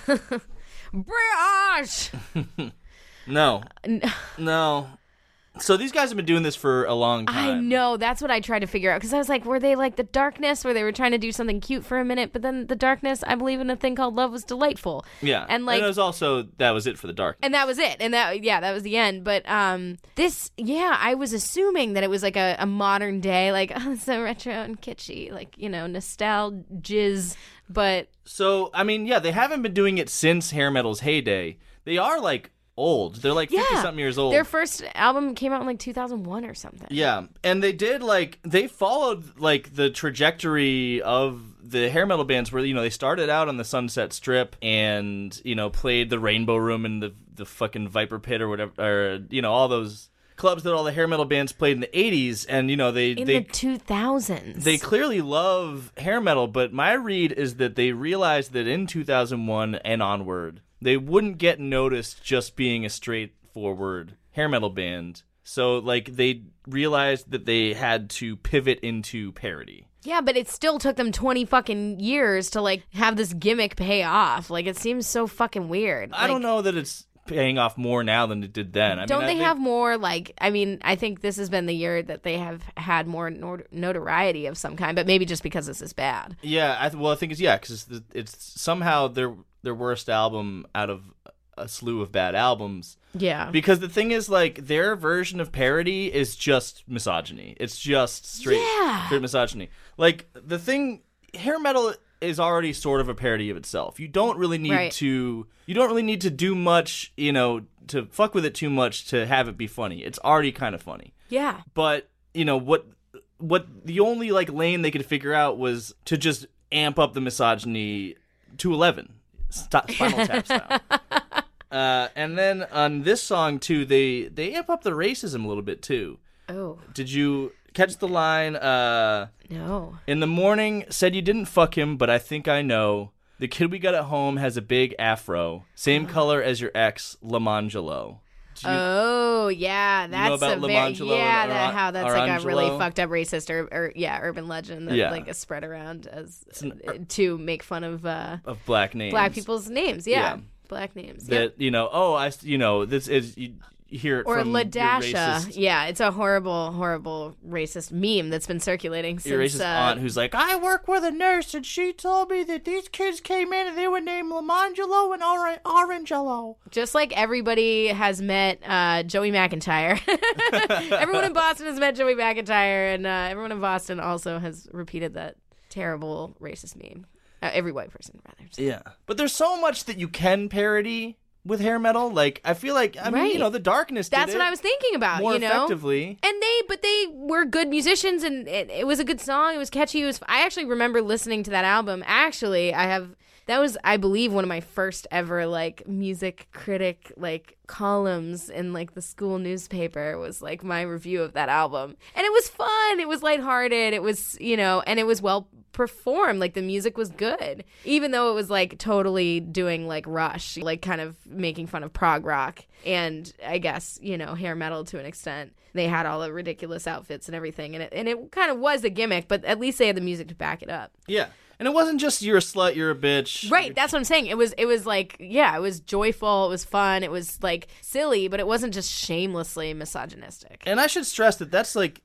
Brioche. No. No. So these guys have been doing this for a long time. I know. That's what I tried to figure out because I was like, were they like the darkness where they were trying to do something cute for a minute, but then the darkness, I believe in a thing called love was delightful. Yeah. And like it was also that was it for the dark. and that was it and that yeah that was the end but um this yeah i was assuming that it was like a, a modern day like oh so retro and kitschy like you know nostalgiz but So I mean, yeah, they haven't been doing it since hair metal's heyday. They are like old. They're like fifty yeah. something years old. their first album came out in like 2001 or something. Yeah, and they did like they followed like the trajectory of the hair metal bands where you know they started out on the Sunset Strip and you know played the Rainbow Room and the the fucking Viper Pit or whatever or you know all those clubs that all the hair metal bands played in the 80s and you know they in they the 2000s they clearly love hair metal, but my read is that they realized that in 2001 and onward, they wouldn't get noticed just being a straightforward hair metal band. So, like, they realized that they had to pivot into parody. yeah but it still took them 20 fucking years to like have this gimmick pay off like it seems so fucking weird I don't know that it's paying off more now than it did then. I don't mean, they think- have more like i mean i think this has been the year that they have had more nor- notoriety of some kind but maybe just because this is bad Yeah, I th- well, I think it's yeah, because it's, it's somehow their their worst album out of a slew of bad albums. yeah Because the thing is, like, their version of parody is just misogyny. It's just straight, Yeah. straight misogyny. Like, the thing, hair metal is already sort of a parody of itself. You don't really need Right. to, you don't really need to do much, you know, to fuck with it too much to have it be funny. It's already kind of funny. yeah But, you know, what, what the only, like, lane they could figure out was to just amp up the misogyny to 11. St- Spinal Tap style. Uh, and then on this song too, they they amp up the racism a little bit too. oh Did you catch the line? Uh, no in the morning, said you didn't fuck him, but I think I know. The kid we got at home has a big afro, same color as your ex, Lamangelo. You- Oh yeah, know that's about a very yeah. That how that's like a really fucked up racist or, or yeah urban legend that Yeah. like is spread around as an- uh, to make fun of uh, of black names. black people's names. Yeah, Yeah. black names. that you know. Oh, I you know this is you, you hear it Or from Ladasha. Yeah, it's a horrible, horrible racist meme that's been circulating since. your racist uh, aunt who's like, I work with a nurse and she told me that these kids came in and they were named Lamangelo and Or- just like everybody has met uh, Joey McIntyre. everyone in Boston has met Joey McIntyre, and uh, everyone in Boston also has repeated that terrible racist meme. Uh, every white person, rather. Yeah. But there's so much that you can parody with hair metal. Like, I feel like, I mean, Right. you know, the darkness did That's what I was thinking about. more you know, effectively. and they, but they were good musicians, and it, it was a good song. It was catchy. It was. I actually remember listening to that album. Actually, I have. That was, I believe, one of my first ever like music critic like columns in like the school newspaper was like my review of that album, and it was fun. It was lighthearted. It was, you know, and it was well performed. Like the music was good, even though it was like totally doing like Rush, like kind of making fun of prog rock and I guess you know hair metal to an extent. They had all the ridiculous outfits and everything, and it and it kind of was a gimmick, but at least they had the music to back it up. Yeah. And it wasn't just you're a slut, you're a bitch. Right, that's what I'm saying. It was it was like yeah, it was joyful, it was fun, it was like silly, but it wasn't just shamelessly misogynistic. And I should stress that that's like,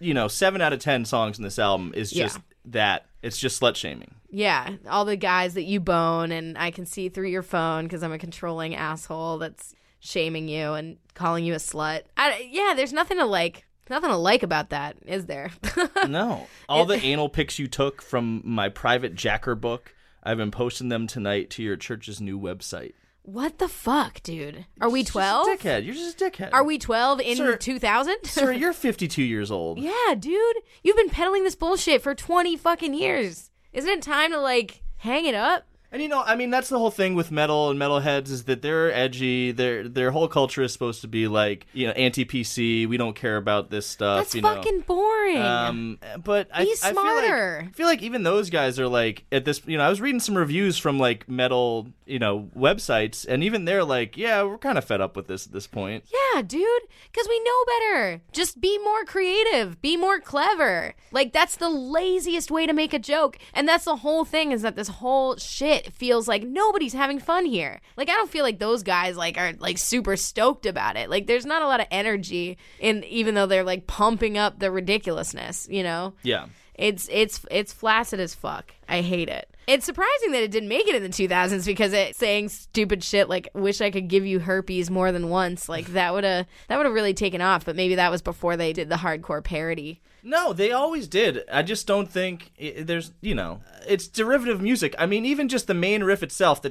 you know, seven out of ten songs in this album is Yeah. That. It's just slut shaming. Yeah, all the guys that you bone, and I can see through your phone because I'm a controlling asshole that's shaming you and calling you a slut. I, yeah, there's nothing to like. Nothing to like about that, is there? No. All the anal pics you took from my private Jacker book, I've been posting them tonight to your church's new website. What the fuck, dude? Are we 12? dickhead. You're just a dickhead. Are we 12 in 2000? Sir, you're 52 years old. yeah, dude. You've been peddling this bullshit for 20 fucking years. Isn't it time to like hang it up? And you know, I mean, that's the whole thing with metal and metalheads is that they're edgy. Their their whole culture is supposed to be like you know anti PC. We don't care about this stuff. That's you know. fucking boring. Um, but I, Be I feel like- smarter. I feel like even those guys are like at this. You know, I was reading some reviews from like metal, you know, websites, and even they're like, yeah, we're kind of fed up with this at this point. Yeah, dude, because we know better. Just be more creative, be more clever. Like, that's the laziest way to make a joke. And that's the whole thing is that this whole shit feels like nobody's having fun here. Like, I don't feel like those guys, like, are, like, super stoked about it. Like, there's not a lot of energy in, even though they're, like, pumping up the ridiculousness, you know? Yeah. It's it's it's flaccid as fuck. I hate it. It's surprising that it didn't make it in the 2000s because it's saying stupid shit like "wish I could give you herpes more than once." Like that would have that would have really taken off. But maybe that was before they did the hardcore parody. No, they always did. I just don't think i there's, you know, it's derivative music. I mean, even just the main riff itself, the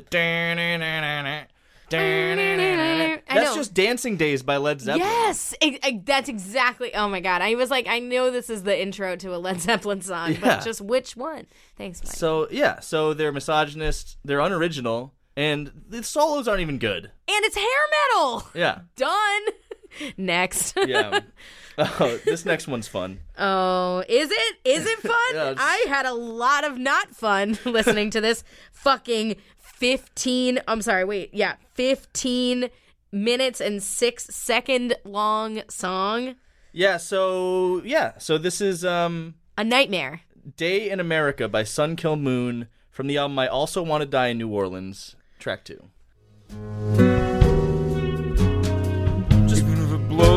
that's just Dancing Days by Led Zeppelin. Yes, I- I- that's exactly. Oh my god, I was like, I know this is the intro to a Led Zeppelin song, Yeah. but just which one? Thanks, Mike. So yeah, so they're misogynist, they're unoriginal, and the solos aren't even good. and it's hair metal. Yeah, Done. Next. yeah. oh, this next one's fun. Oh, is it? Is it fun? Yeah, I had a lot of not fun listening to this fucking 15 I'm sorry, wait. Yeah, 15 minutes and 6 second long song. Yeah, so yeah, so this is um A nightmare. Day in America by Sun Kil Moon from the album I Also Want to Die in New Orleans, track 2.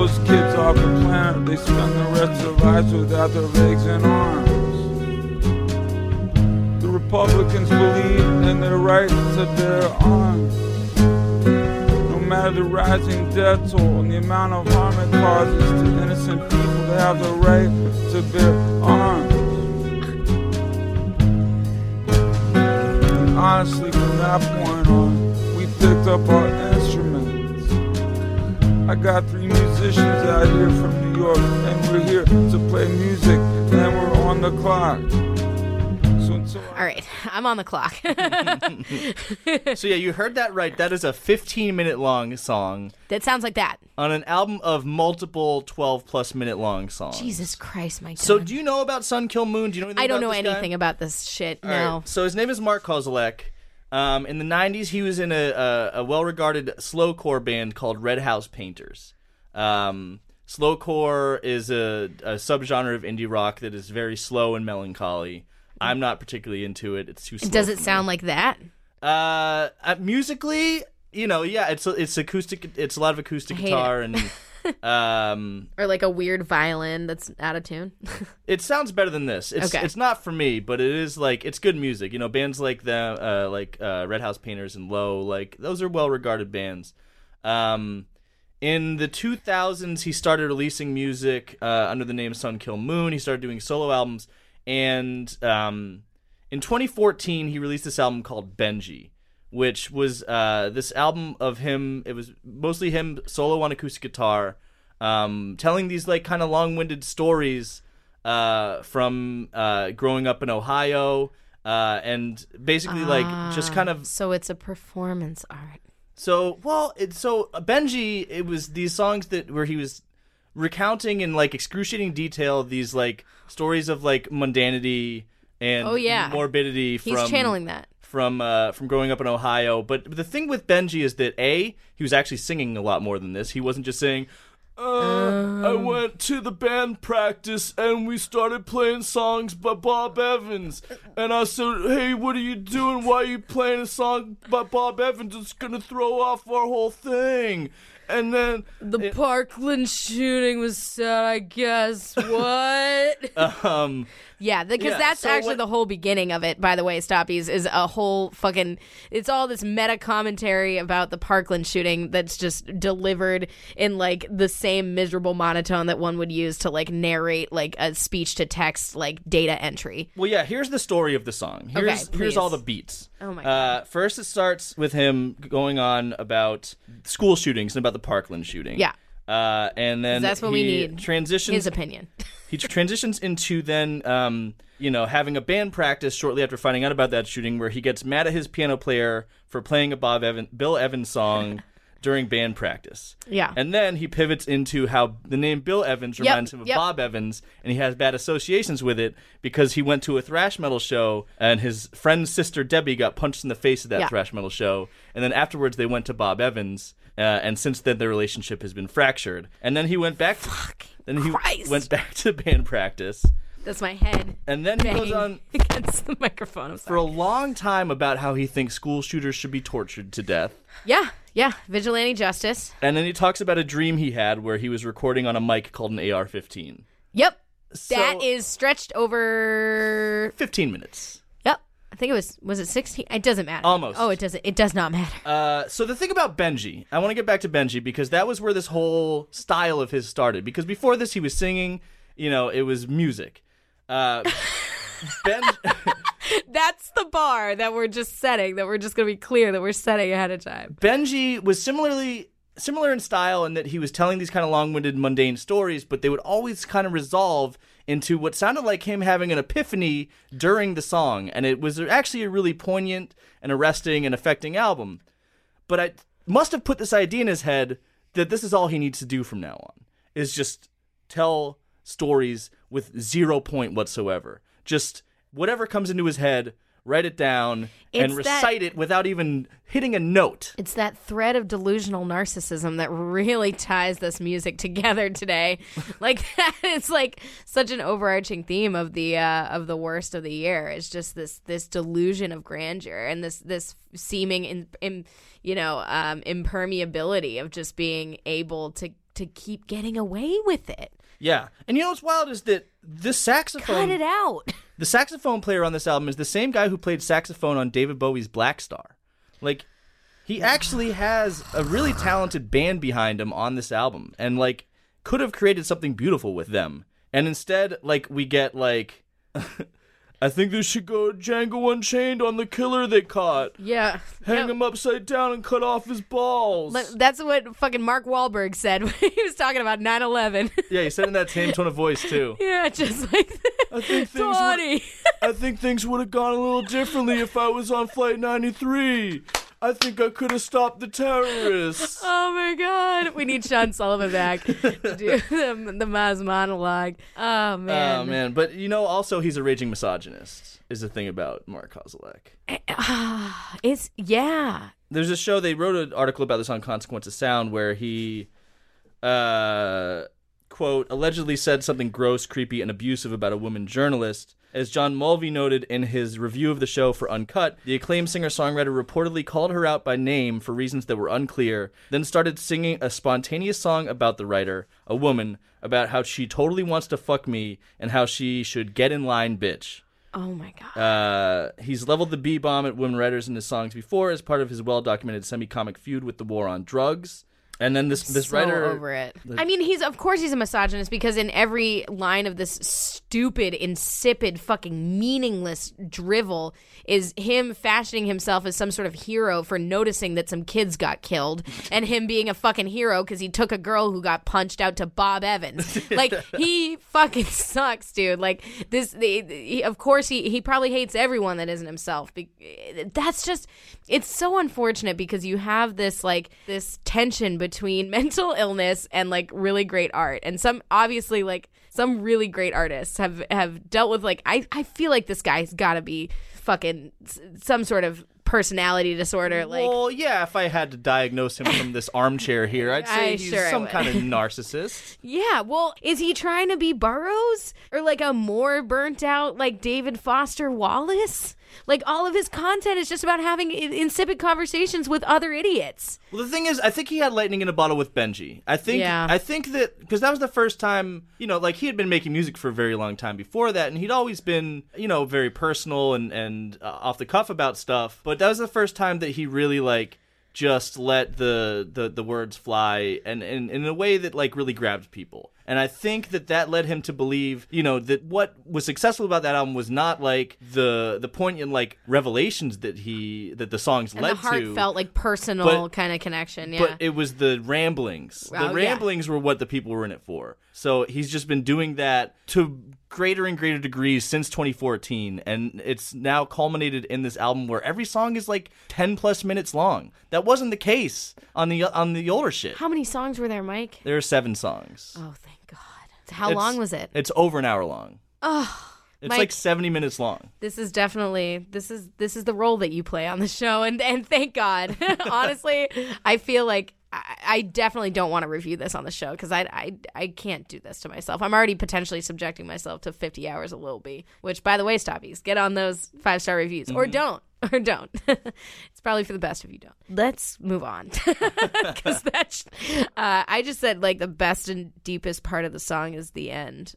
Blows kids off the planet, they spend the rest of their lives without their legs and arms. The Republicans believe in the rights to bear arms. No matter the rising death toll and the amount of harm it causes to innocent people, they have the right to bear arms. And honestly, from that point on, we picked up our. I got three musicians out here from New York, and we're here to play music, and we're on the clock. So until I All right, I'm on the clock. So yeah, you heard that right. That is a 15 minute long song that sounds like that. on an album of multiple 12 plus minute long songs. Jesus Christ, my God. So do you know about Sun Kil Moon? Do you know anything I don't about know this guy? anything about this shit. All No. right, So his name is Mark Kozelek. Um, in the '90s, he was in a, a, a well-regarded slowcore band called Red House Painters. Um, slowcore is a, a subgenre of indie rock that is very slow and melancholy. I'm not particularly into it. It's too. Slow Does it me. sound like that? Uh, uh, musically, you know, yeah, it's it's acoustic. It's a lot of acoustic guitar and. Um, Or like a weird violin that's out of tune? it sounds better than this. It's Okay. it's not for me, but it is like it's good music. You know, bands like the uh, like uh, Red House Painters and Low, like those are well regarded bands. Um, in the 2000s, he started releasing music uh, under the name Sun Kil Moon. He started doing solo albums, and um, in 2014, he released this album called Benji, which was uh, this album of him. It was mostly him solo on acoustic guitar, um, telling these like kind of long-winded stories uh, from uh, growing up in Ohio, uh, and basically like just kind of so it's a performance art. so well, it, so Benji, it was these songs that where he was recounting in like excruciating detail these like stories of like mundanity and Oh, yeah. morbidity He's from channeling that. From uh, from growing up in Ohio. But the thing with Benji is that a he was actually singing a lot more than this. He wasn't just saying. Uh, I went to the band practice and we started playing songs by Bob Evans. And I said, Hey, what are you doing? Why are you playing a song by Bob Evans? It's gonna throw off our whole thing. And then The Parkland shooting was sad, I guess. What? um yeah, because Yeah, that's so actually what- the whole beginning of it, by the way, Stoppies, is a whole fucking. It's all this meta commentary about the Parkland shooting that's just delivered in like the same miserable monotone that one would use to like narrate like a speech to text like data entry. Well, yeah. Here's the story of the song. Here's Okay, here's all the beats. Oh my Uh, first, it starts with him going on about school shootings and about the Parkland shooting. Yeah. Uh, and then That's what we he need. Transitions His opinion. he transitions into then, um, you know, having a band practice shortly after finding out about that shooting, where he gets mad at his piano player for playing a Bob Evan, Bill Evans song during band practice. Yeah. And then he pivots into how the name Bill Evans Yep, reminds him of yep. Bob Evans, and he has bad associations with it because he went to a thrash metal show, and his friend's sister Debbie got punched in the face at that Yeah. thrash metal show, and then afterwards they went to Bob Evans, uh, and since then their relationship has been fractured. And then he went back. Then he Christ. went back to band practice, That's my head and then he goes on against the microphone. I'm for a long time about how he thinks school shooters should be tortured to death. yeah, yeah. Vigilante justice. And then he talks about a dream he had where he was recording on a mic called an AR-15. Yep. So- that is stretched over. 15 minutes. I think it was. Was it 16? It doesn't matter. Almost. Oh, it doesn't. It does not matter. Uh, so the thing about Benji, I want to get back to Benji because that was where this whole style of his started. Because before this, he was singing. You know, it was music. Uh, ben, That's the bar that we're just setting. That we're just going to be clear that we're setting ahead of time. Benji was similarly similar in style in that he was telling these kind of long-winded, mundane stories, but they would always kind of resolve into what sounded like him having an epiphany during the song, and it was actually a really poignant and arresting and affecting album. But I must have put this idea in his head that this is all he needs to do from now on is just tell stories with zero point whatsoever. Just whatever comes into his head, write it down and It's that- recite it without even hitting a note. It's that thread of delusional narcissism that really ties this music together today. like that is like such an overarching theme of the uh, of the worst of the year. It's just this this delusion of grandeur and this this seeming in, in you know um, impermeability of just being able to to keep getting away with it. Yeah. And you know what's wild is that this saxophone Cut it out. the saxophone player on this album is the same guy who played saxophone on David Bowie's Black Star. Like he actually has a really talented band behind him on this album and like could have created something beautiful with them. And instead like we get like I think they should go Django Unchained on the killer they caught. Yeah. Hang Yep. him upside down and cut off his balls. But That's what fucking Mark Wahlberg said when he was talking about 9/11. yeah, he said in that same tone of voice too. yeah, just like I think things would-. I think things would have gone a little differently if I was on Flight 93. I think I could have stopped the terrorists. Oh my god, we need Sean Sullivan back to do the, the Maz monologue. Oh, oh man, Oh man, but you know, also he's a raging misogynist. Is the thing about Mark Kozelek. Eh, eh, ah, it's yeah. There's a show they wrote an article about this on Consequence of Sound where he, uh, quote, allegedly said something gross, creepy, and abusive about a woman journalist. As John Mulvey noted in his review of the show for Uncut, the acclaimed singer songwriter reportedly called her out by name for reasons that were unclear, then started singing a spontaneous song about the writer, a woman, about how she totally wants to fuck me and how she should get in line, bitch. Oh my god. Uh, he's leveled the B bomb at women writers in his songs before as part of his well documented semi comic feud with the war on drugs. And then this this so writer over it. I mean, he's of course he's a misogynist because in every line of this stupid, insipid, fucking meaningless drivel is him fashioning himself as some sort of hero for noticing that some kids got killed, and him being a fucking hero because he took a girl who got punched out to Bob Evans. like he fucking sucks, dude. Like this, the, he, of course he he probably hates everyone that isn't himself. That's just it's so unfortunate because you have this like this tension between mental illness and like really great art. And some obviously like some really great artists have have dealt with like i i feel like this guy's got to be fucking some sort of personality disorder like well, yeah, if I had to diagnose him from this armchair here, I'd say I he's sure some kind of narcissist. yeah well is he trying to be burroughs or like a more burnt out like david foster wallace like all of his content is just about having insipid conversations with other idiots Well, the thing is, I think he had lightning in a bottle with Benji. I think, Yeah. I think that because that was the first time, you know, like he had been making music for a very long time before that, and he'd always been, you know, very personal and and uh, off the cuff about stuff. But that was the first time that he really like just let the the, the words fly, and, and in a way that like really grabbed people. And I think that that led him to believe, you know, that what was successful about that album was not like the the poignant like revelations that he that the songs And led the to. heartfelt, like personal But- kind of connection. Yeah. But it was the ramblings. Oh, the yeah. ramblings were what the people were in it for. So he's just been doing that to greater and greater degrees since 2014 and it's now culminated in this album where every song is like 10 plus minutes long. That wasn't the case on the on the older shit. How many songs were there, Mike? There are 7 songs. Oh, thank. How It's- long was it? It's over an hour long. Oh, It's Mike- like 70 minutes long. this is definitely this is this is the role that you play on the show, and and thank God. Honestly, I feel like. I I definitely don't want to review this on the show because I, I I can't do this to myself. I'm already potentially subjecting myself to 50 hours of Lil B. Which, by the way, stoppies, get on those five star reviews or don't or don't. it's probably for the best if you don't. Let's move on because that's. uh, I just said like the best and deepest part of the song is the end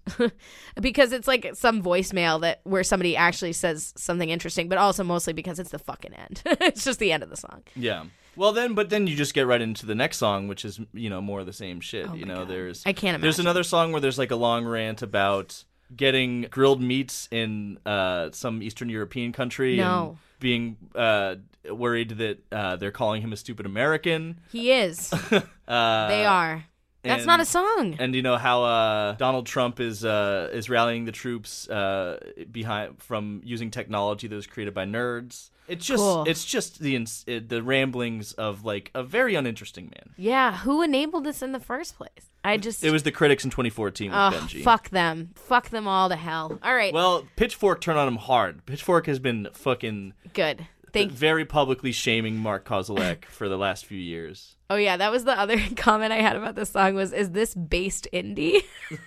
because it's like some voicemail that where somebody actually says something interesting, but also mostly because it's the fucking end. it's just the end of the song. Yeah. Well then, but then you just get right into the next song, which is you know more of the same shit. you know, there's Oh I can't Imagine. There's another song where there's like a long rant about getting grilled meats in uh, some Eastern European country No. and being uh, worried that uh, they're calling him a stupid American. He is. Uh, they are. That's and- not a song. And you know how uh, Donald Trump is uh, is rallying the troops uh, behind from using technology that was created by nerds. It's just Cool. it's just the ins- uh, the ramblings of like a very uninteresting man. yeah, who enabled this in the first place? I just It was the critics in 2014 with Oh, Benji. fuck them. Fuck them all to hell. All right. Well, Pitchfork turned on him hard. Pitchfork has been fucking good. Thank very publicly shaming Mark Kozelek for the last few years. Oh yeah, that was the other comment I had about this song was is this based indie?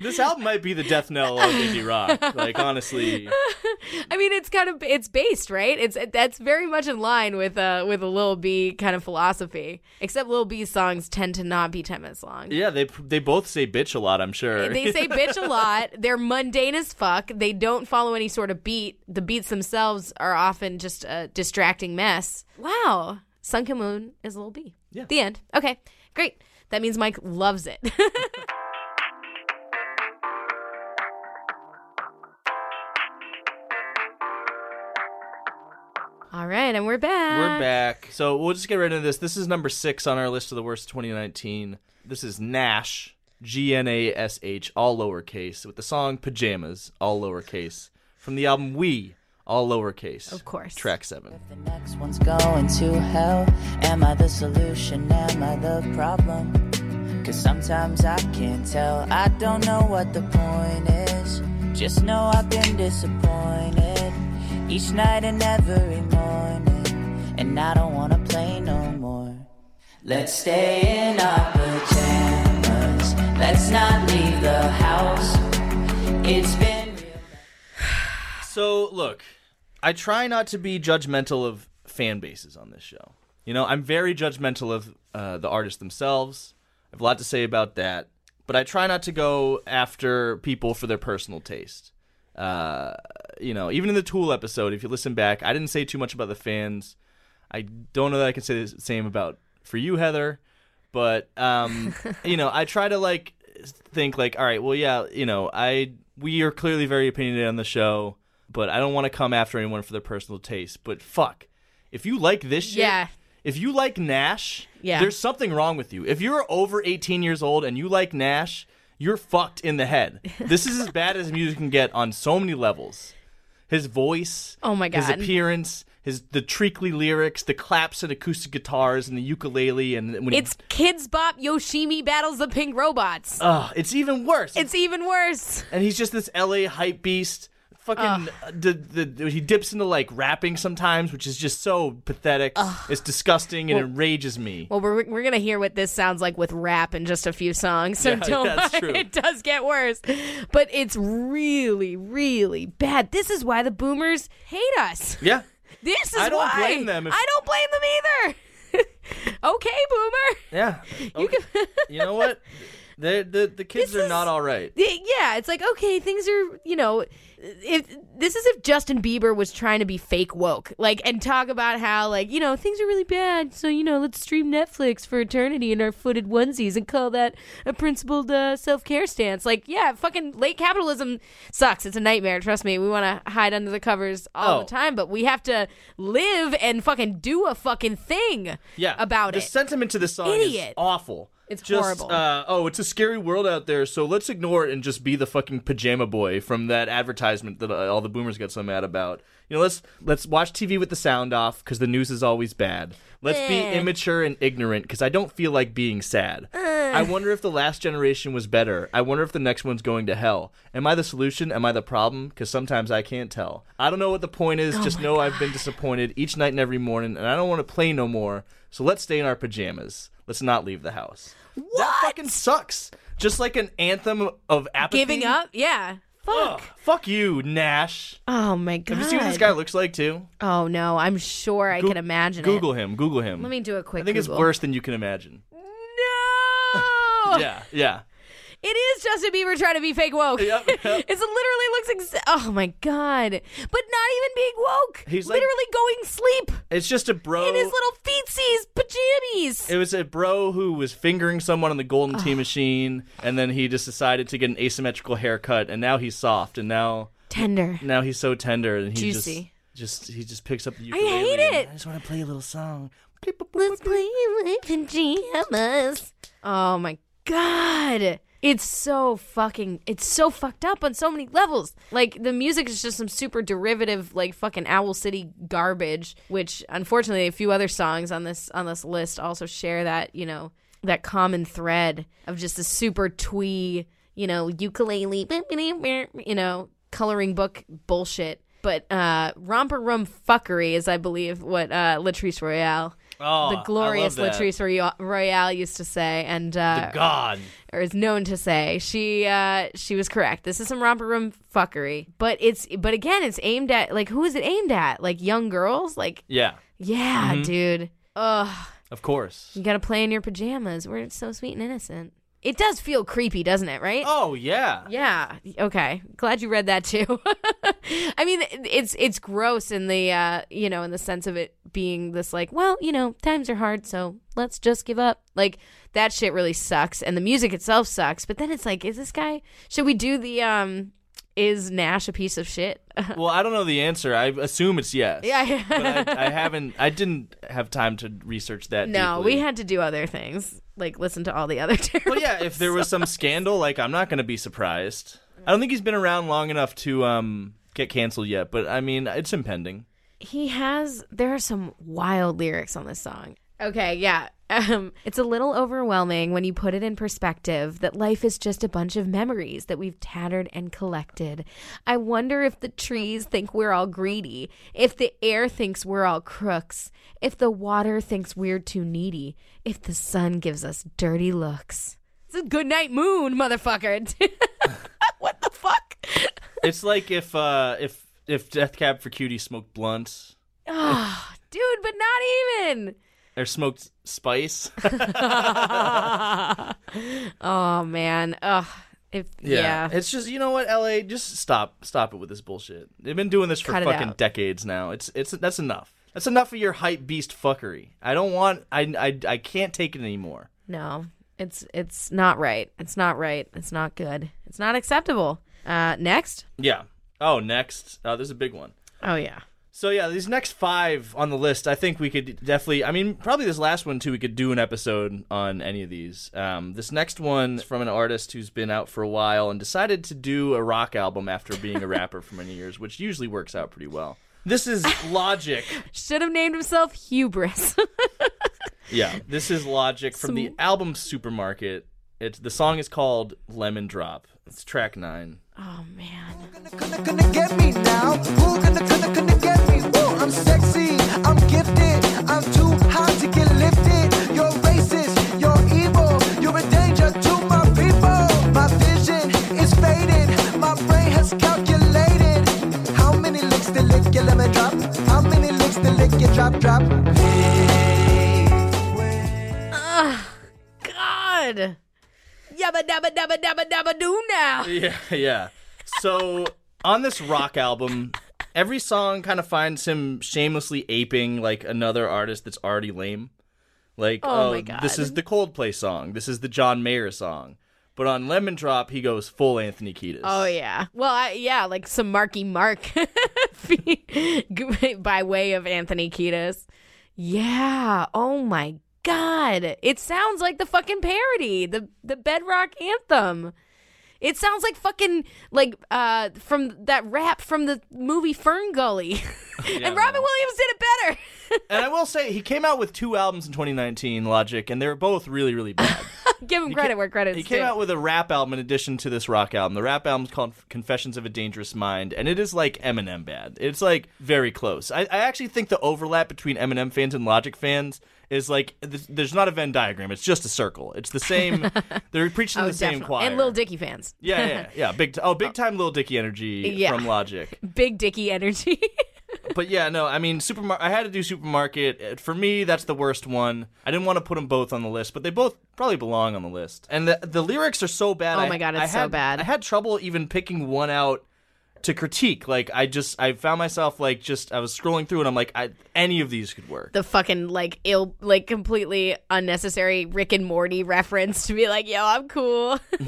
This album might be the death knell of indie rock. Like honestly, I mean, it's kind of it's based, right? It's that's very much in line with uh with a Lil B kind of philosophy. Except Lil B's songs tend to not be 10 minutes long. yeah, they they both say bitch a lot. I'm sure. They say bitch a lot. They're mundane as fuck. They don't follow any sort of beat. The beats themselves are often just a distracting mess. Wow. Sunken Moon is Lil B. Yeah. The end. Okay. Great. That means Mike loves it. All right, and we're back. We're back. So we'll just get right into this. This is number six on our list of the worst 2019. This is gnash, G N A S H, all lowercase, with the song Pajamas, all lowercase, from the album We, all lowercase. Of course. Track seven. The next one's going to hell. Am I the solution? Am I the problem? Cause sometimes I can't tell. I don't know what the point is. Just know I've been disappointed each night and every morning. And I don't wanna play no more. Let's stay in our pajamas. Let's not leave the house. It's been real. So look, I try not to be judgmental of fan bases on this show. You know, I'm very judgmental of uh, the artists themselves. I have a lot to say about that, but I try not to go after people for their personal taste. Uh, you know, even in the Tool episode, if you listen back, I didn't say too much about the fans. I don't know that I can say the same about for you, Heather. But um, you know, I try to like think like, all right, well, yeah, you know, I we are clearly very opinionated on the show, but I don't want to come after anyone for their personal taste. But fuck, if you like this shit, Yeah. if you like gnash, Yeah. there's something wrong with you. If you're over 18 years old and you like gnash, you're fucked in the head. This is as bad as music can get on so many levels. His voice, Oh my god! his appearance, his the treacly lyrics, the claps and acoustic guitars and the ukulele, and when he- It's Kidz Bop Yoshimi battles the pink robots. Ugh, it's even worse. it's even worse. and he's just this LA hype beast. Fucking uh, the, the he dips into like rapping sometimes, which is just so pathetic. It's disgusting and it enrages me. Well, we're, we're gonna hear what this sounds like with rap in just a few songs, so Yeah, don't that's worry. true. It does get worse, but it's really, really bad. This is why the boomers hate us. Yeah, This is I don't why. blame them if- I don't blame them either. okay, boomer. yeah. Okay. you know what? The the, the kids This are is- not all right. Yeah, it's like okay, things are you know, if this is if Justin Bieber was trying to be fake woke, like and talk about how like you know things are really bad, so you know let's stream Netflix for eternity in our footed onesies and call that a principled uh, self care stance. Like yeah, fucking late capitalism sucks. It's a nightmare. Trust me. We want to hide under the covers all Oh. the time, but we have to live and fucking do a fucking thing. Yeah, about the it. sentiment to the song Idiot. is awful. It's just, horrible. Uh, oh, it's a scary world out there, so let's ignore it and just be the fucking pajama boy from that advertisement that uh, all the boomers got so mad about. You know, let's let's watch TV with the sound off because the news is always bad. Let's be Eh. immature and ignorant because I don't feel like being sad. I wonder if the last generation was better. I wonder if the next one's going to hell. Am I the solution? Am I the problem? Because sometimes I can't tell. I don't know what the point Oh is. just know I've been disappointed each night and every morning, and I don't want to play no more. So let's stay in our pajamas. Let's not leave the house. What? That fucking sucks. Just like an anthem of apathy. Giving up? Yeah. Ugh, Fuck. fuck you, gnash. Oh my god. Have you seen what this guy looks like too? Oh no, I'm sure I Goo- can imagine Google it. him. Google him. Let me do a quick I think it's worse than you can imagine. No. Yeah, yeah. It is Justin Bieber trying to be fake woke. Yep, yep. it literally looks exa- Oh my god. But not even being woke. He's like- literally going sleep It's just a bro. in his little feetsies, pajamas. It was a bro who was fingering someone on the Golden Tee machine, and then he just decided to get an asymmetrical haircut, and now he's soft, and now Tender. now he's so tender, and he Juicy. just just he just picks up the I ukulele. hate and, it. I just want to play a little song. Let's play with pajamas. Oh my god. It's so fucking it's so fucked up on so many levels. Like the music is just some super derivative like fucking Owl City garbage, which unfortunately a few other songs on this on this list also share that, you know, that common thread of just a super twee, you know, ukulele, you know, coloring book bullshit. But uh romper room fuckery is I believe what uh Latrice Royale Oh, the glorious. Latrice Royale used to say, and uh, The God. or is known to say. She uh, she was correct. This is some romper room fuckery, but it's but again, it's aimed at like who is it aimed at? Like young girls? Like Yeah, yeah, Mm-hmm. dude. Ugh, of course. you gotta play in your pajamas We're so sweet and innocent. It does feel creepy, doesn't it? Right? Oh yeah. Yeah. Okay. Glad you read that too. I mean, it's it's gross in the uh, you know, in the sense of it being this like, well, you know, times are hard, so let's just give up. Like that shit really sucks, and the music itself sucks. But then it's like, is this guy? Should we do the um? Is gnash a piece of shit? Well, I don't know the answer. I assume it's yes. Yeah. but I, I haven't. I didn't have time to research that. no, deeply. we had to do other things, like listen to all the other. Well, yeah. If there was some scandal, like I'm not going to be surprised. I don't think he's been around long enough to um get canceled yet. But I mean, it's impending. he has there are some wild lyrics on this song okay yeah um, it's a little overwhelming when you put it in perspective that life is just a bunch of memories that we've tattered and collected. I wonder if the trees think we're all greedy if the air thinks we're all crooks if the water thinks we're too needy if the sun gives us dirty looks. It's a good night moon motherfucker. What the fuck? It's like if uh if if Death Cab for Cutie smoked blunts. Oh, dude but not even or smoked spice. oh man. Ugh. If yeah. It's just you know what, LA, just stop stop it with this bullshit. They've been doing this for Cut fucking decades now. It's it's that's enough. That's enough of your hype beast fuckery. I don't want I I I can't take it anymore. No. It's it's not right. It's not right. It's not good. It's not acceptable. Uh next? Yeah. Oh, next. Oh, there's a big one. Oh yeah. So yeah, these next five on the list, I think we could definitely. I mean, probably this last one too. We could do an episode on any of these. Um, this next one is from an artist who's been out for a while and decided to do a rock album after being a rapper for many years, which usually works out pretty well. This is Logic. Should have named himself Hubris. yeah, this is Logic from the album Supermarket. It's the song is called Lemon Drop. It's track nine. oh man. gonna, gonna get me now? Who gonna, gonna, gonna get me? Woo, I'm sexy, I'm gifted, I'm too hot to get lifted. You're racist, you're evil, you're a danger to my people. My vision is faded, my brain has calculated. How many licks to lick your lemon drop? How many licks to lick your drop drop? Hey, God. Yabba dabba dabba dabba dabba do now. Yeah, yeah. So on this rock album, every song kind of finds him shamelessly aping like another artist that's already lame. Like, Oh oh, my God. this is the Coldplay song. This is the John Mayer song. But on Lemon Drop, he goes full Anthony Kiedis. Oh yeah. Well, I, yeah, like some Marky Mark by way of Anthony Kiedis. Yeah. Oh my god. It sounds like the fucking parody, the the Bedrock anthem. It sounds like fucking like uh from that rap from the movie Fern Gully. Yeah, and Robin. Williams did it better. And I will say, he came out with two albums in 2019, Logic, and they were both really, really bad. Give him credit where credit's He came due. out with a rap album in addition to this rock album. The rap album's called Confessions of a Dangerous Mind, and it is like Eminem bad. It's like very close. I, I actually think the overlap between Eminem fans and Logic fans is like there's not a Venn diagram. It's just a circle. It's the same. they're preaching oh, the same definitely. choir. And Lil Dicky fans. yeah, yeah, yeah. Big t- oh, big time Lil Dicky energy Yeah. from Logic. Big Dicky energy. But yeah, no, I mean, supermarket. I had to do supermarket. Uh, For me, that's the worst one. I didn't want to put them both on the list, but they both probably belong on the list. And the the lyrics are so bad. Oh my God, it's I so had- bad. I had trouble even picking one out to critique. Like, I just, I found myself like just, I was scrolling through, and I'm like, I, any of these could work. the fucking like ill like completely unnecessary Rick and Morty reference to be like, yo, I'm cool.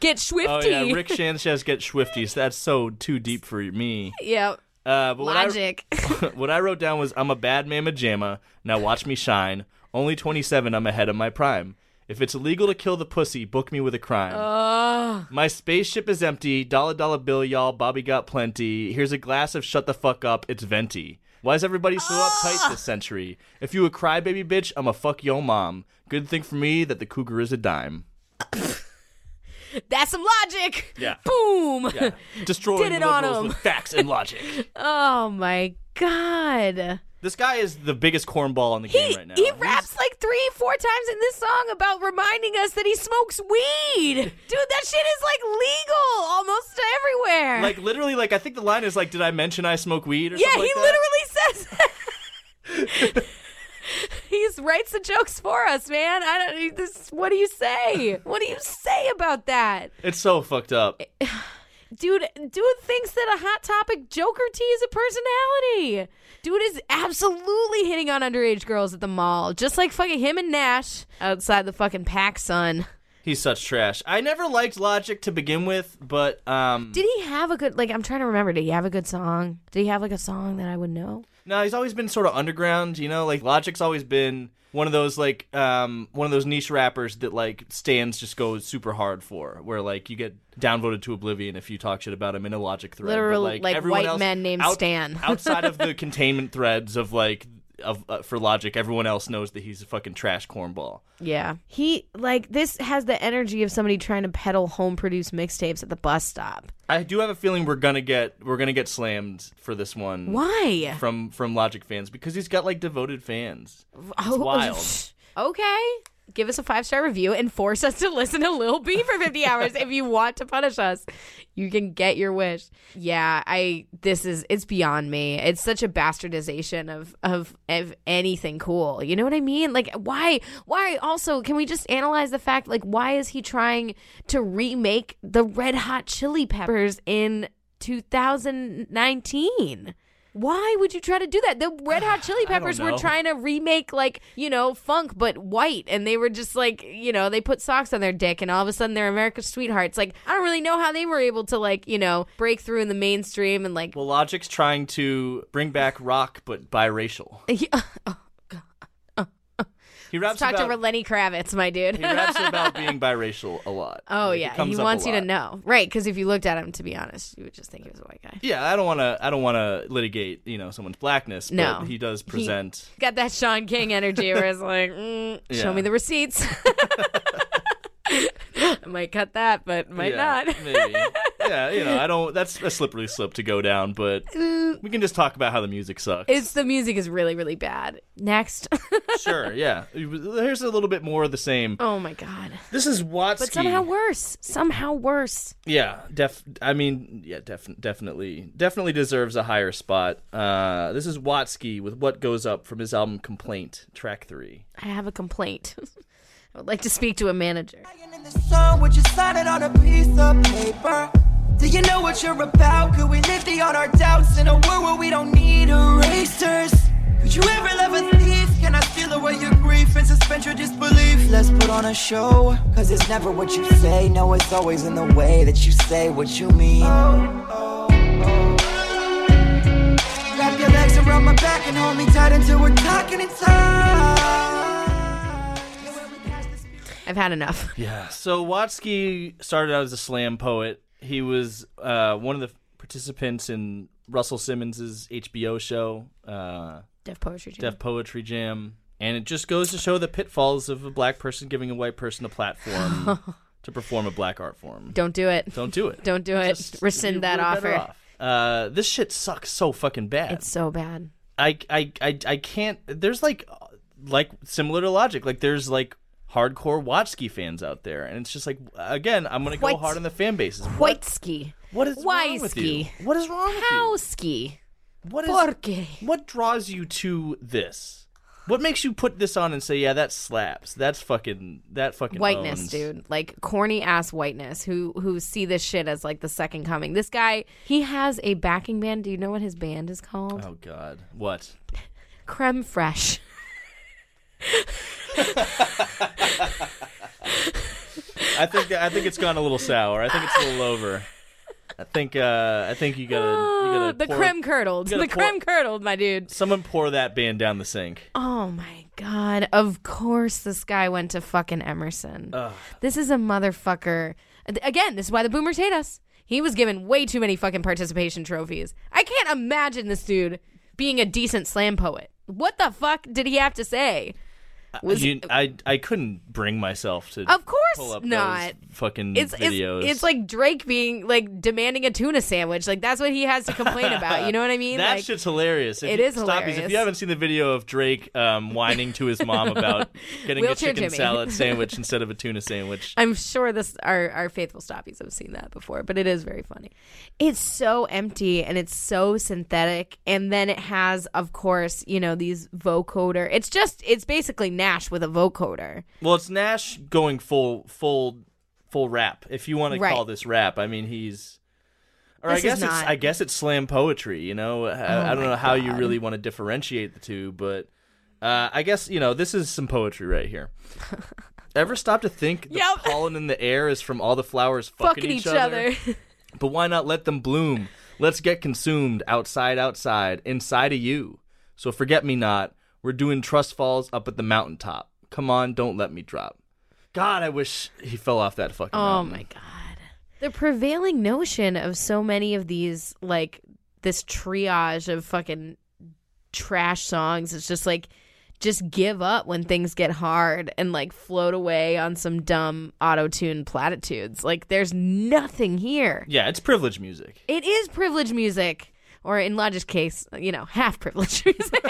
Get schwifty. Oh yeah, Rick Sanchez get Swifties. That's so too deep for me. Yep. Uh, but what I- Logic. what I wrote down was I'm a bad mamma jamma. Now watch me shine. Only 27, I'm ahead of my prime. If it's illegal to kill the pussy, book me with a crime. My spaceship is empty. Dollar dollar bill, y'all. Bobby got plenty. Here's a glass of shut the fuck up. It's venti. Why is everybody so uptight this century? If you a crybaby bitch, I'm a fuck yo mom. Good thing for me that the cougar is a dime. That's some logic. Yeah. Boom. Yeah. Destroying Did it on liberals 'em. with facts and logic. Oh my god. This guy is the biggest cornball in the game right now. he He's- raps like three, four times in this song about reminding us that he smokes weed. Dude, that shit is like legal almost everywhere. like literally like I think the line is like did I mention I smoke weed or yeah, something he like literally says. He writes the jokes for us, man. I don't. This. What do you say? What do you say about that, It's so fucked up. dude? Dude thinks that a hot topic Joker T is a personality. Dude is absolutely hitting on underage girls at the mall, just like fucking him and gnash outside the fucking PacSun. He's such trash. I never liked Logic to begin with, but um Did he have a good? Like, I'm trying to remember. Did he have a good song? Did he have like a song that I would know? no, he's always been sort of underground, you know? Like Logic's always been one of those like um one of those niche rappers that like stands just go super hard for where like you get downvoted to oblivion if you talk shit about him in a Logic thread. But, Literal, like, like, everyone white else men named out- Stan. outside of the containment threads of like of uh, for Logic, everyone else knows that he's a fucking trash cornball. Yeah. He like this has the energy of somebody trying to peddle home produced mixtapes at the bus stop. I do have a feeling we're gonna get we're gonna get slammed for this one. Why? From from Logic fans because he's got like devoted fans. It's Oh, wild. Okay. Give us a five star review and force us to listen to Lil B for 50 hours if you want to punish us. You can get your wish. Yeah, I this is it's beyond me. It's such a bastardization of of of anything cool. You know what I mean? Like why why also can we just analyze the fact like why is he trying to remake the Red Hot Chili Peppers in 2019? Why would you try to do that? The Red Hot Chili Peppers were trying to remake like, you know, funk but white and they were just like, you know, they put socks on their dick and all of a sudden they're America's sweethearts. Like, I don't really know how they were able to like, you know, break through in the mainstream and like Well, Logic's trying to bring back rock, but biracial. He raps talk about to Lenny Kravitz, my dude. he raps about being biracial a lot. oh Like, it yeah, comes he up a wants you to lot. know. Right, cuz if you looked at him to be honest, you would just think he was a white guy. Yeah, I don't want to. I don't want to litigate, you know, someone's blackness. No. but he does present. Got that Shaun King energy where it's like, mm, Yeah. show me the receipts. I might cut that, but might yeah, not. maybe. Yeah, you know, I don't. That's a slippery slope to go down, but we can just talk about how the music sucks. It's the music is really really bad. Next. sure, yeah. Here's a little bit more of the same. oh my god. This is Watsky. But somehow worse. Somehow worse. Yeah, def. I mean, yeah, def- definitely, definitely deserves a higher spot. Uh, this is Watsky with "What Goes Up" from his album "Complaint," track three. I have a complaint. I would like to speak to a manager. Do you know what you're about? Could we our doubts in a world where we don't need erasers? Could you ever love a thief? Can I steal away your grief and suspend your disbelief? Let's put on a show, cause it's never what you say. No, it's always in the way that you say what you mean. Oh, oh, oh. Wrap your legs around my back and hold me tight until we're talking in time. I've had enough. Yeah. So Watsky started out as a slam poet. He was uh, one of the participants in Russell Simmons's HBO show, uh, Def Poetry Jam. Def Poetry Jam, and it just goes to show the pitfalls of a black person giving a white person a platform to perform a black art form. Don't do it. Don't do it. Don't do it. Just- Rescind that offer. off. Uh, this shit sucks so fucking bad. It's so bad. I, I, I, I can't. There's like, like similar to Logic. Like there's like hardcore Watsky fans out there, and it's just like again, I'm gonna go hard on the fan bases. What, White ski. what is wrong with you? What is wrong with you? ski? What is Porque? what draws you to this? What makes you put this on and say, yeah, that slaps. That's fucking that fucking whiteness, owns." dude. Like corny ass whiteness who who see this shit as like the second coming. This guy, he has a backing band. Do you know what his band is called? Oh God, what? Creme Fresh. I think I think it's gone a little sour. I think it's a little over. I think uh, I think you gotta you gotta the pour- creme curdled. The pour- creme curdled, my dude. Someone pour that band down the sink. Oh my god. Of course this guy went to fucking Emerson. This is a motherfucker. Again, this is why the boomers hate us. He was given way too many fucking participation trophies. I can't imagine this dude being a decent slam poet. What the fuck did he have to say? Was You- I I couldn't bring myself to Of course pull up not. those fucking it's, videos. it's it's like Drake being like demanding a tuna sandwich. Like that's what he has to complain about. You know what I mean? that like, shit's hilarious. If It you, is Stoppies, If you haven't seen the video of Drake um, whining to his mom about getting a chicken Jimmy. salad sandwich instead of a tuna sandwich, I'm sure this our our faithful stoppies have seen that before, but it is very funny. It's so empty and it's so synthetic, and then it has, of course, you know these vocoder. It's just it's basically gnash with a vocoder. well, it's gnash going full full full rap. If you want to Right. call this rap, I mean he's. Or This I guess it's not. Oh I guess it's slam poetry. You know, I, I don't know how you really want to differentiate the two, but uh, I guess you know this is some poetry right here. Ever stop to think the Yep. pollen in the air is from all the flowers fucking, Fucking each other. But why not let them bloom? Let's get consumed outside, outside, inside of you. So forget me not. We're doing trust falls up at the mountaintop. Come on, don't let me drop. God, I wish he fell off that fucking Oh mountain. my god. The prevailing notion of so many of these like this triage of fucking trash songs is just like just give up when things get hard and like float away on some dumb auto-tune platitudes. Like there's nothing here. Yeah, it's privilege music. It is privilege music or in Logic's case, you know, half privilege music.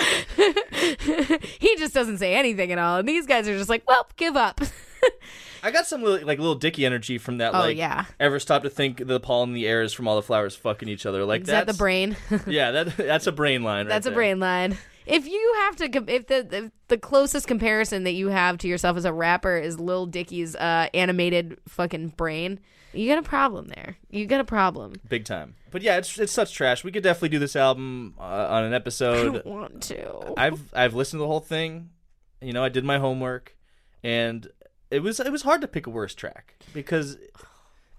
he just doesn't say anything at all. And these guys are just like, well, give up. I got some little, like little Dicky energy from that. Oh, like, yeah. Ever stop to think the pollen in the air is from all the flowers fucking each other? Like Is that the brain? Yeah, that that's a brain line. Right That's a there. brain line. If you have to, if the, the the closest comparison that you have to yourself as a rapper is Lil Dicky's uh, animated fucking brain, you got a problem there. You got a problem. big time. But yeah, it's it's such trash. We could definitely do this album uh, on an I episode. don't want to. I've I've listened to the whole thing. You know, I did my homework, and it was it was hard to pick a worse track because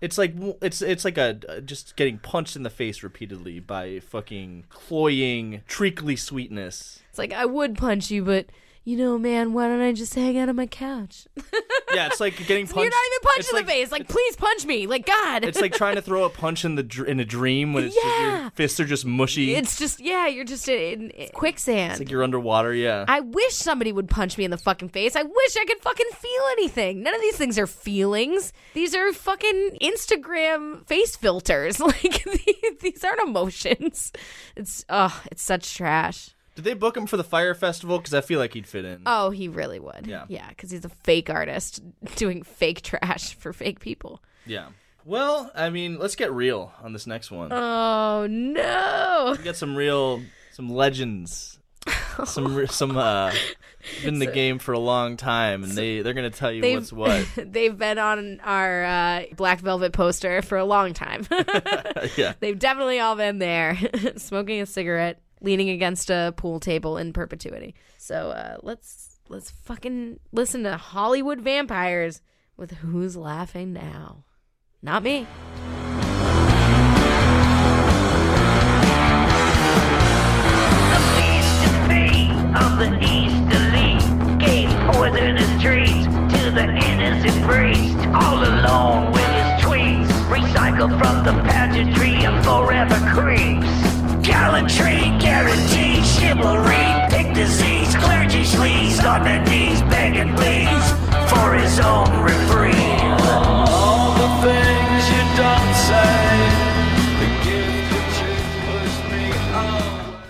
it's like it's it's like a just getting punched in the face repeatedly by fucking cloying treacly sweetness. It's like I would punch you, but you know, man, why don't I just hang out on my couch? Yeah, it's like getting punched. You're not even punched in like- the face. Like, please punch me. Like, God. It's like trying to throw a punch in the dr- in a dream when it's just, Yeah. your fists are just mushy. It's just yeah, you're just in, in quicksand. It's like you're underwater. Yeah. I wish somebody would punch me in the fucking face. I wish I could fucking feel anything. None of these things are feelings. These are fucking Instagram face filters. Like these aren't emotions. It's oh, it's such trash. Did they book him for the Fyre Festival? Because I feel like he'd fit in. Oh, he really would. Yeah. yeah, because he's a fake artist doing fake trash for fake people. Yeah. Well, I mean, let's get real on this next one. Oh no! we got some real, some legends some some uh been in the game for a long time and they they're gonna tell you what's what. They've been on our uh, Black Velvet poster for a long time. yeah. They've definitely all been there, smoking a cigarette, leaning against a pool table in perpetuity. So uh, let's let's fucking listen to Hollywood vampires with Who's Laughing Now? Not me. of the gave treats to the innocent priest all alone with his tweets recycled from the pageantry of forever creeps gallantry guaranteed chivalry pick disease clergy sleaze on their knees begging please for his own reprieve All the things you don't say. The gift that you push me on.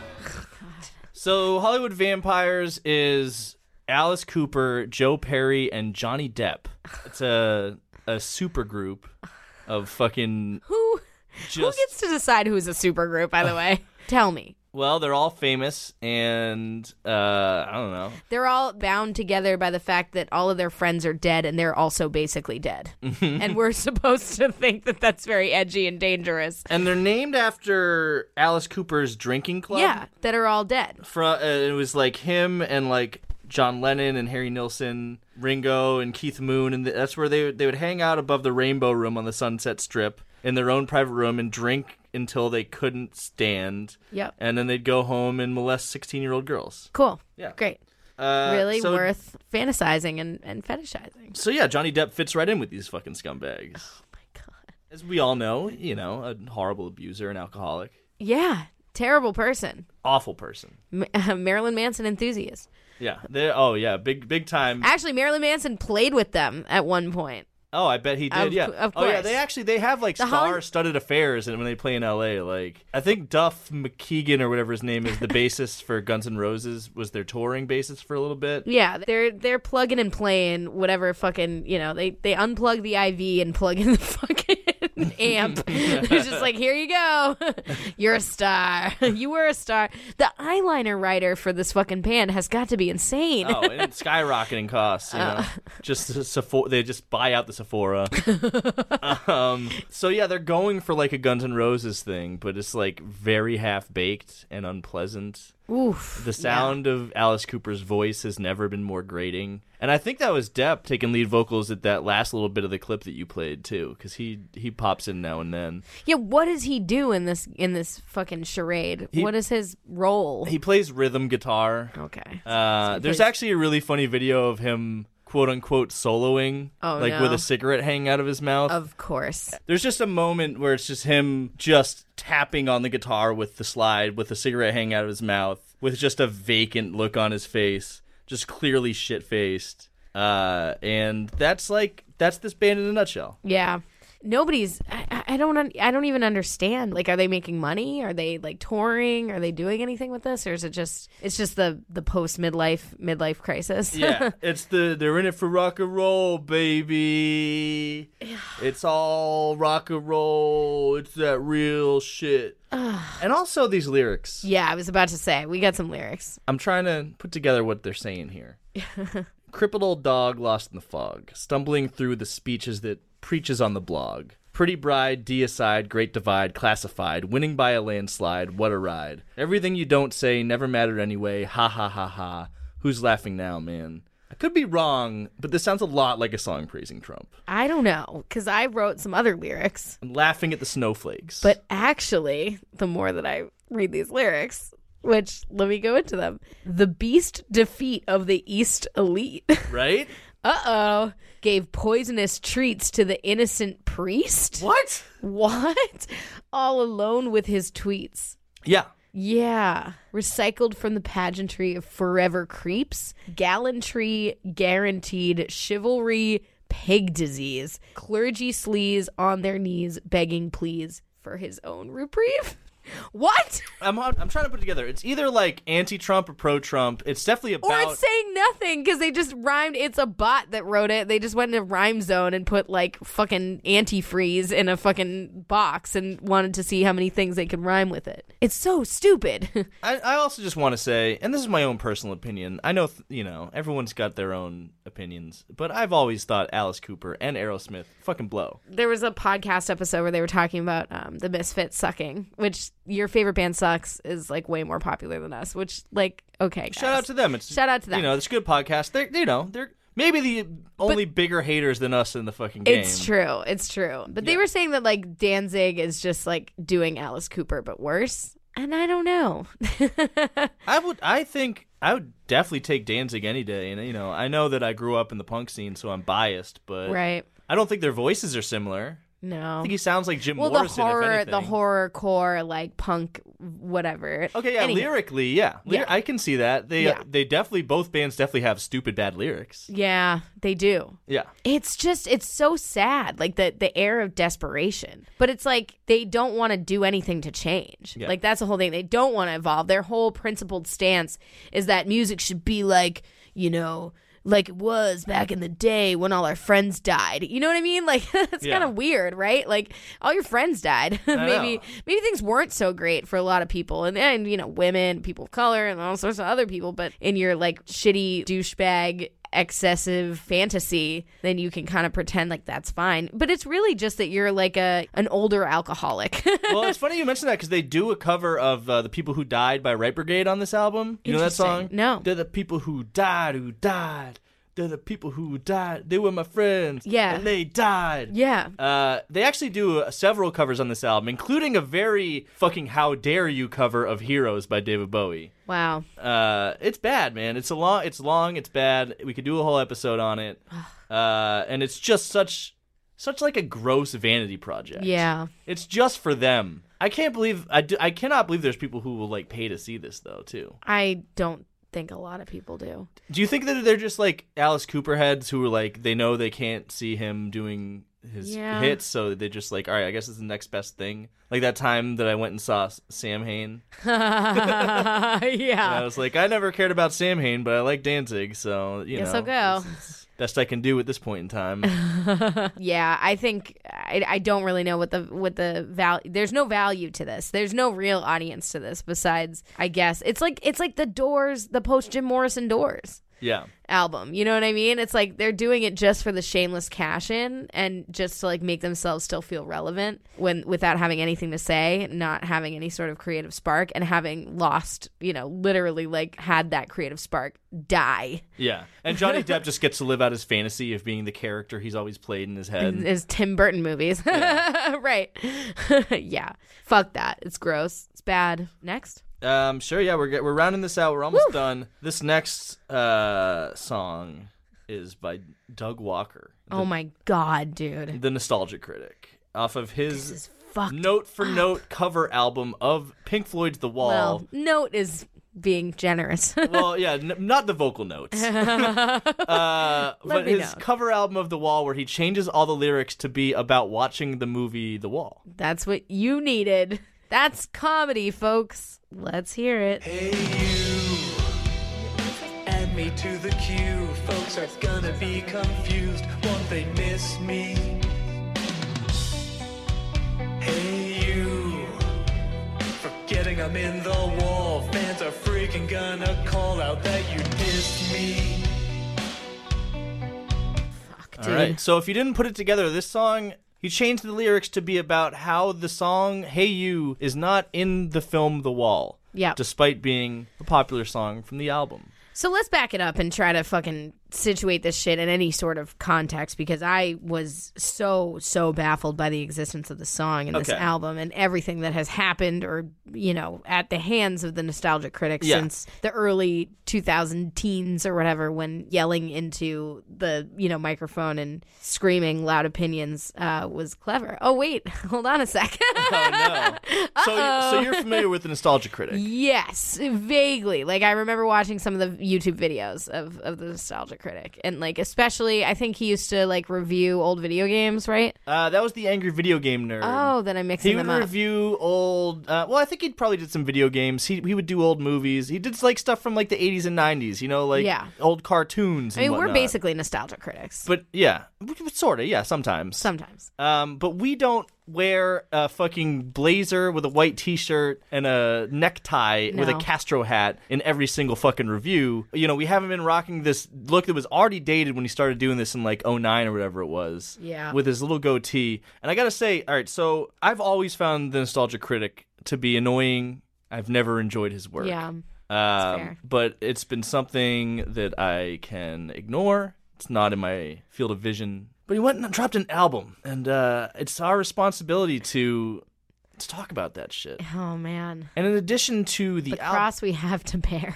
So Hollywood Vampires is Alice Cooper, Joe Perry, and Johnny Depp. It's a a super group of fucking Who just who gets to decide who's a supergroup? By the way, tell me. well, they're all famous and uh I don't know. They're all bound together by the fact that all of their friends are dead and they're also basically dead. and we're supposed to think that that's very edgy and dangerous. And they're named after Alice Cooper's drinking club. Yeah, that are all dead. Fro- uh, it was like him and like John Lennon and Harry Nilsson, Ringo and Keith Moon, and th- that's where they they would hang out above the Rainbow Room on the Sunset Strip in their own private room and drink until they couldn't stand. Yep. And then they'd go home and molest sixteen-year-old girls. Cool. Yeah. Great. Uh, really so, worth fantasizing and, and fetishizing. So yeah, Johnny Depp fits right in with these fucking scumbags. Oh my god. As we all know, you know, a horrible abuser, an alcoholic, Yeah. Terrible person. awful person. Ma- Marilyn Manson enthusiast. Yeah. They oh yeah, big big time. Actually, Marilyn Manson played with them at one point. Oh, I bet he did. Of yeah. of Oh, yeah. They actually they have like The star-studded affairs, and when they play in L.A., like I think Duff McKeegan or whatever his name is, the bassist for Guns N' Roses, was their touring bassist for a little bit. Yeah, they're they're plugging and playing whatever fucking you know they they unplug the IV and plug in the fucking amp. They're just like, here you go, you're a star. you were a star. The eyeliner writer for this fucking band has got to be insane. Oh, and it's skyrocketing costs. You Uh. know, just the Sephora, they just buy out the Sephora. um, so yeah, they're going for like a Guns N' Roses thing, but it's like very half baked and unpleasant. Oof. The sound of Alice Cooper's voice has never been more grating, and I think that was Depp taking lead vocals at that last little bit of the clip that you played too, because he he pops in now and then. Yeah, what does he do in this in this fucking charade? He- what is his role? He plays rhythm guitar. okay. Uh, there's plays- actually a really funny video of him quote unquote soloing, Oh, like no. with a cigarette hanging out of his mouth. of course. There's just a moment where it's just him just tapping on the guitar with the slide with the cigarette hanging out of his mouth with just a vacant look on his face, just clearly shit faced. Uh, and that's like that's this band in a nutshell. Yeah. Nobody's. I, I- don't. un- I don't even understand. Like, are they making money? Are they like touring? Are they doing anything with this, or is it just? It's just the the post midlife midlife crisis. Yeah, it's the they're in it for rock and roll, baby. It's all rock and roll. It's that real shit. and also these lyrics. yeah. I was about to say we got some lyrics. I'm trying to put together what they're saying here. Crippled old dog lost in the fog, stumbling through the speeches that preaches on the blog. Pretty bride, deicide, great divide, classified, winning by a landslide, what a ride. Everything you don't say never mattered anyway, ha ha ha ha. Who's laughing now, man? I could be wrong, but this sounds a lot like a song praising Trump. I don't know because I wrote some other lyrics, I'm laughing at the snowflakes. but actually, the more that I read these lyrics, which let me go into them, the beast defeat of the East elite. right? Uh oh, gave poisonous treats to the innocent priest. What? What? All alone with his tweets. Yeah. Yeah. Recycled from the pageantry of forever creeps, gallantry guaranteed, chivalry, pig disease, clergy sleaze on their knees begging please for his own reprieve. What? I'm I'm trying to put it together. It's either like anti-Trump or pro-Trump. It's definitely about. Or it's saying nothing because they just rhymed. It's a bot that wrote it. They just went into rhyme zone and put like fucking antifreeze in a fucking box and wanted to see how many things they could rhyme with it. It's so stupid. I, I also just want to say, and this is my own personal opinion. I know, th- you know, everyone's got their own opinions, but I've always thought Alice Cooper and Aerosmith fucking blow. there was a podcast episode where they were talking about um, the Misfits sucking, which your favorite band sucks is like way more popular than us. Which like okay, Shout out to them. It's Shout out to them. You know, it's a good podcast. They're you know they're maybe the only bigger haters than us in the fucking game. It's true. It's true. But they were saying that like Danzig is just like doing Alice Cooper but worse. And I don't know. I would. I think I would definitely take Danzig any day. And you know, I know that I grew up in the punk scene, so I'm biased, but right. I don't think their voices are similar. I No. think he sounds like Jim Well, Morrison. the horror, the horror core, like punk, whatever. Okay, yeah, lyrically, yeah. Lyr- Yeah. I can see that. They Yeah. they definitely both bands definitely have stupid bad lyrics. Yeah, they do. Yeah. It's just it's so sad, like the the air of desperation. But it's like they don't want to do anything to change. Yeah. Like that's the whole thing. They don't want to evolve. Their whole principled stance is that music should be like, you know, like it was back in the day when all our friends died. You know what I mean? Like it's Yeah. kind of weird, right? Like all your friends died. maybe know. maybe things weren't so great for a lot of people and and you know, women, people of color and all sorts of other people, but in your like shitty douchebag excessive fantasy, then you can kind of pretend like that's fine. But it's really just that you're like a an older alcoholic. well, it's funny you mentioned that because they do a cover of uh, "The People Who Died" by Right Brigade on this album. You know that song? No. They're the people who died, who died. They're the people who died. They were my friends. Yeah. and they died. yeah. Uh, they actually do uh, several covers on this album, including a very fucking "How Dare You" cover of "Heroes" by David Bowie. Wow. Uh, it's bad, man. It's a long. It's long. It's bad. We could do a whole episode on it. Uh, and it's just such, such like a gross vanity project. Yeah. It's just for them. I can't believe. I, do, I cannot believe there's people who will like pay to see this though too. I don't think a lot of people do. Do you think that they're just like Alice Cooper heads who are like they know they can't see him doing his Yeah. hits, so they just like, all right, I guess it's the next best thing. Like that time that I went and saw Samhain. And I was like, I never cared about Samhain, but I like Danzig, so you Guess know, I'll go. it's- it's best I can do at this point in time. Yeah, I think I, I don't really know what the what the value. There's no value to this. There's no real audience to this besides, I guess it's like it's like the Doors, the post Jim Morrison Doors yeah, album. You know what I mean? It's like they're doing it just for the shameless cash in and just to like make themselves still feel relevant when without having anything to say, not having any sort of creative spark and having lost, you know, literally like had that creative spark die. yeah. And Johnny Depp just gets to live out his fantasy of being the character he's always played in his head. Is Tim Burton movies. right. yeah. Fuck that. It's gross. It's bad. Next. Um, sure, yeah, we're get, we're rounding this out. We're almost done. This next uh song is by Doug Walker, Oh my god, dude. the Nostalgia Critic, off of his This is fucked. note for note cover album of Pink Floyd's The Wall. Well, note is being generous. well, yeah, n- not the vocal notes. uh, but his know. cover album of The Wall, where he changes all the lyrics to be about watching the movie The Wall. That's what you needed. That's comedy, folks. Let's hear it. Hey you, add me to the queue. Folks are gonna be confused. Won't they miss me? Hey you, forgetting I'm in the wall. Fans are freaking gonna call out that you dissed me. Fuck, All dude. right. So if you didn't put it together, this song he changed the lyrics to be about how the song "Hey You" is not in the film The Wall. Yep. Despite being a popular song from the album. So let's back it up and try to fucking situate this shit in any sort of context because I was so so baffled by the existence of the song in this album and everything that has happened or you know at the hands of the nostalgic critics Yeah. since the early 2000 teens or whatever when yelling into the you know microphone and screaming loud opinions uh, was clever. Oh wait, hold on a sec. Oh no. so so you're familiar with the Nostalgia Critic? Yes, vaguely. Like I remember watching some of the YouTube videos of, of the Nostalgia critic, and like especially, I think he used to like review old video games, right? Uh, that was the angry video game nerd. Oh, then I'm mixing He would them up. review old. Uh, well, I think he probably did some video games. He he would do old movies. He did like stuff from like the 80s and 90s. You know, like Yeah. old cartoons. I mean, and we're whatnot. basically nostalgia critics. But yeah, sort of. Yeah, sometimes. Sometimes. Um, but we don't wear a fucking blazer with a white t-shirt and a necktie with a Castro hat in every single fucking review. You know, we haven't been rocking this look that was already dated when he started doing this in like 09 or whatever it was. Yeah. With his little goatee. And I gotta say, all right, so I've always found the Nostalgia Critic to be annoying. I've never enjoyed his work. Yeah. Um, but it's been something that I can ignore. It's not in my field of vision. But he went and dropped an album, and uh, it's our responsibility to to talk about that shit. Oh man, And in addition to the, the al- cross we have to bear.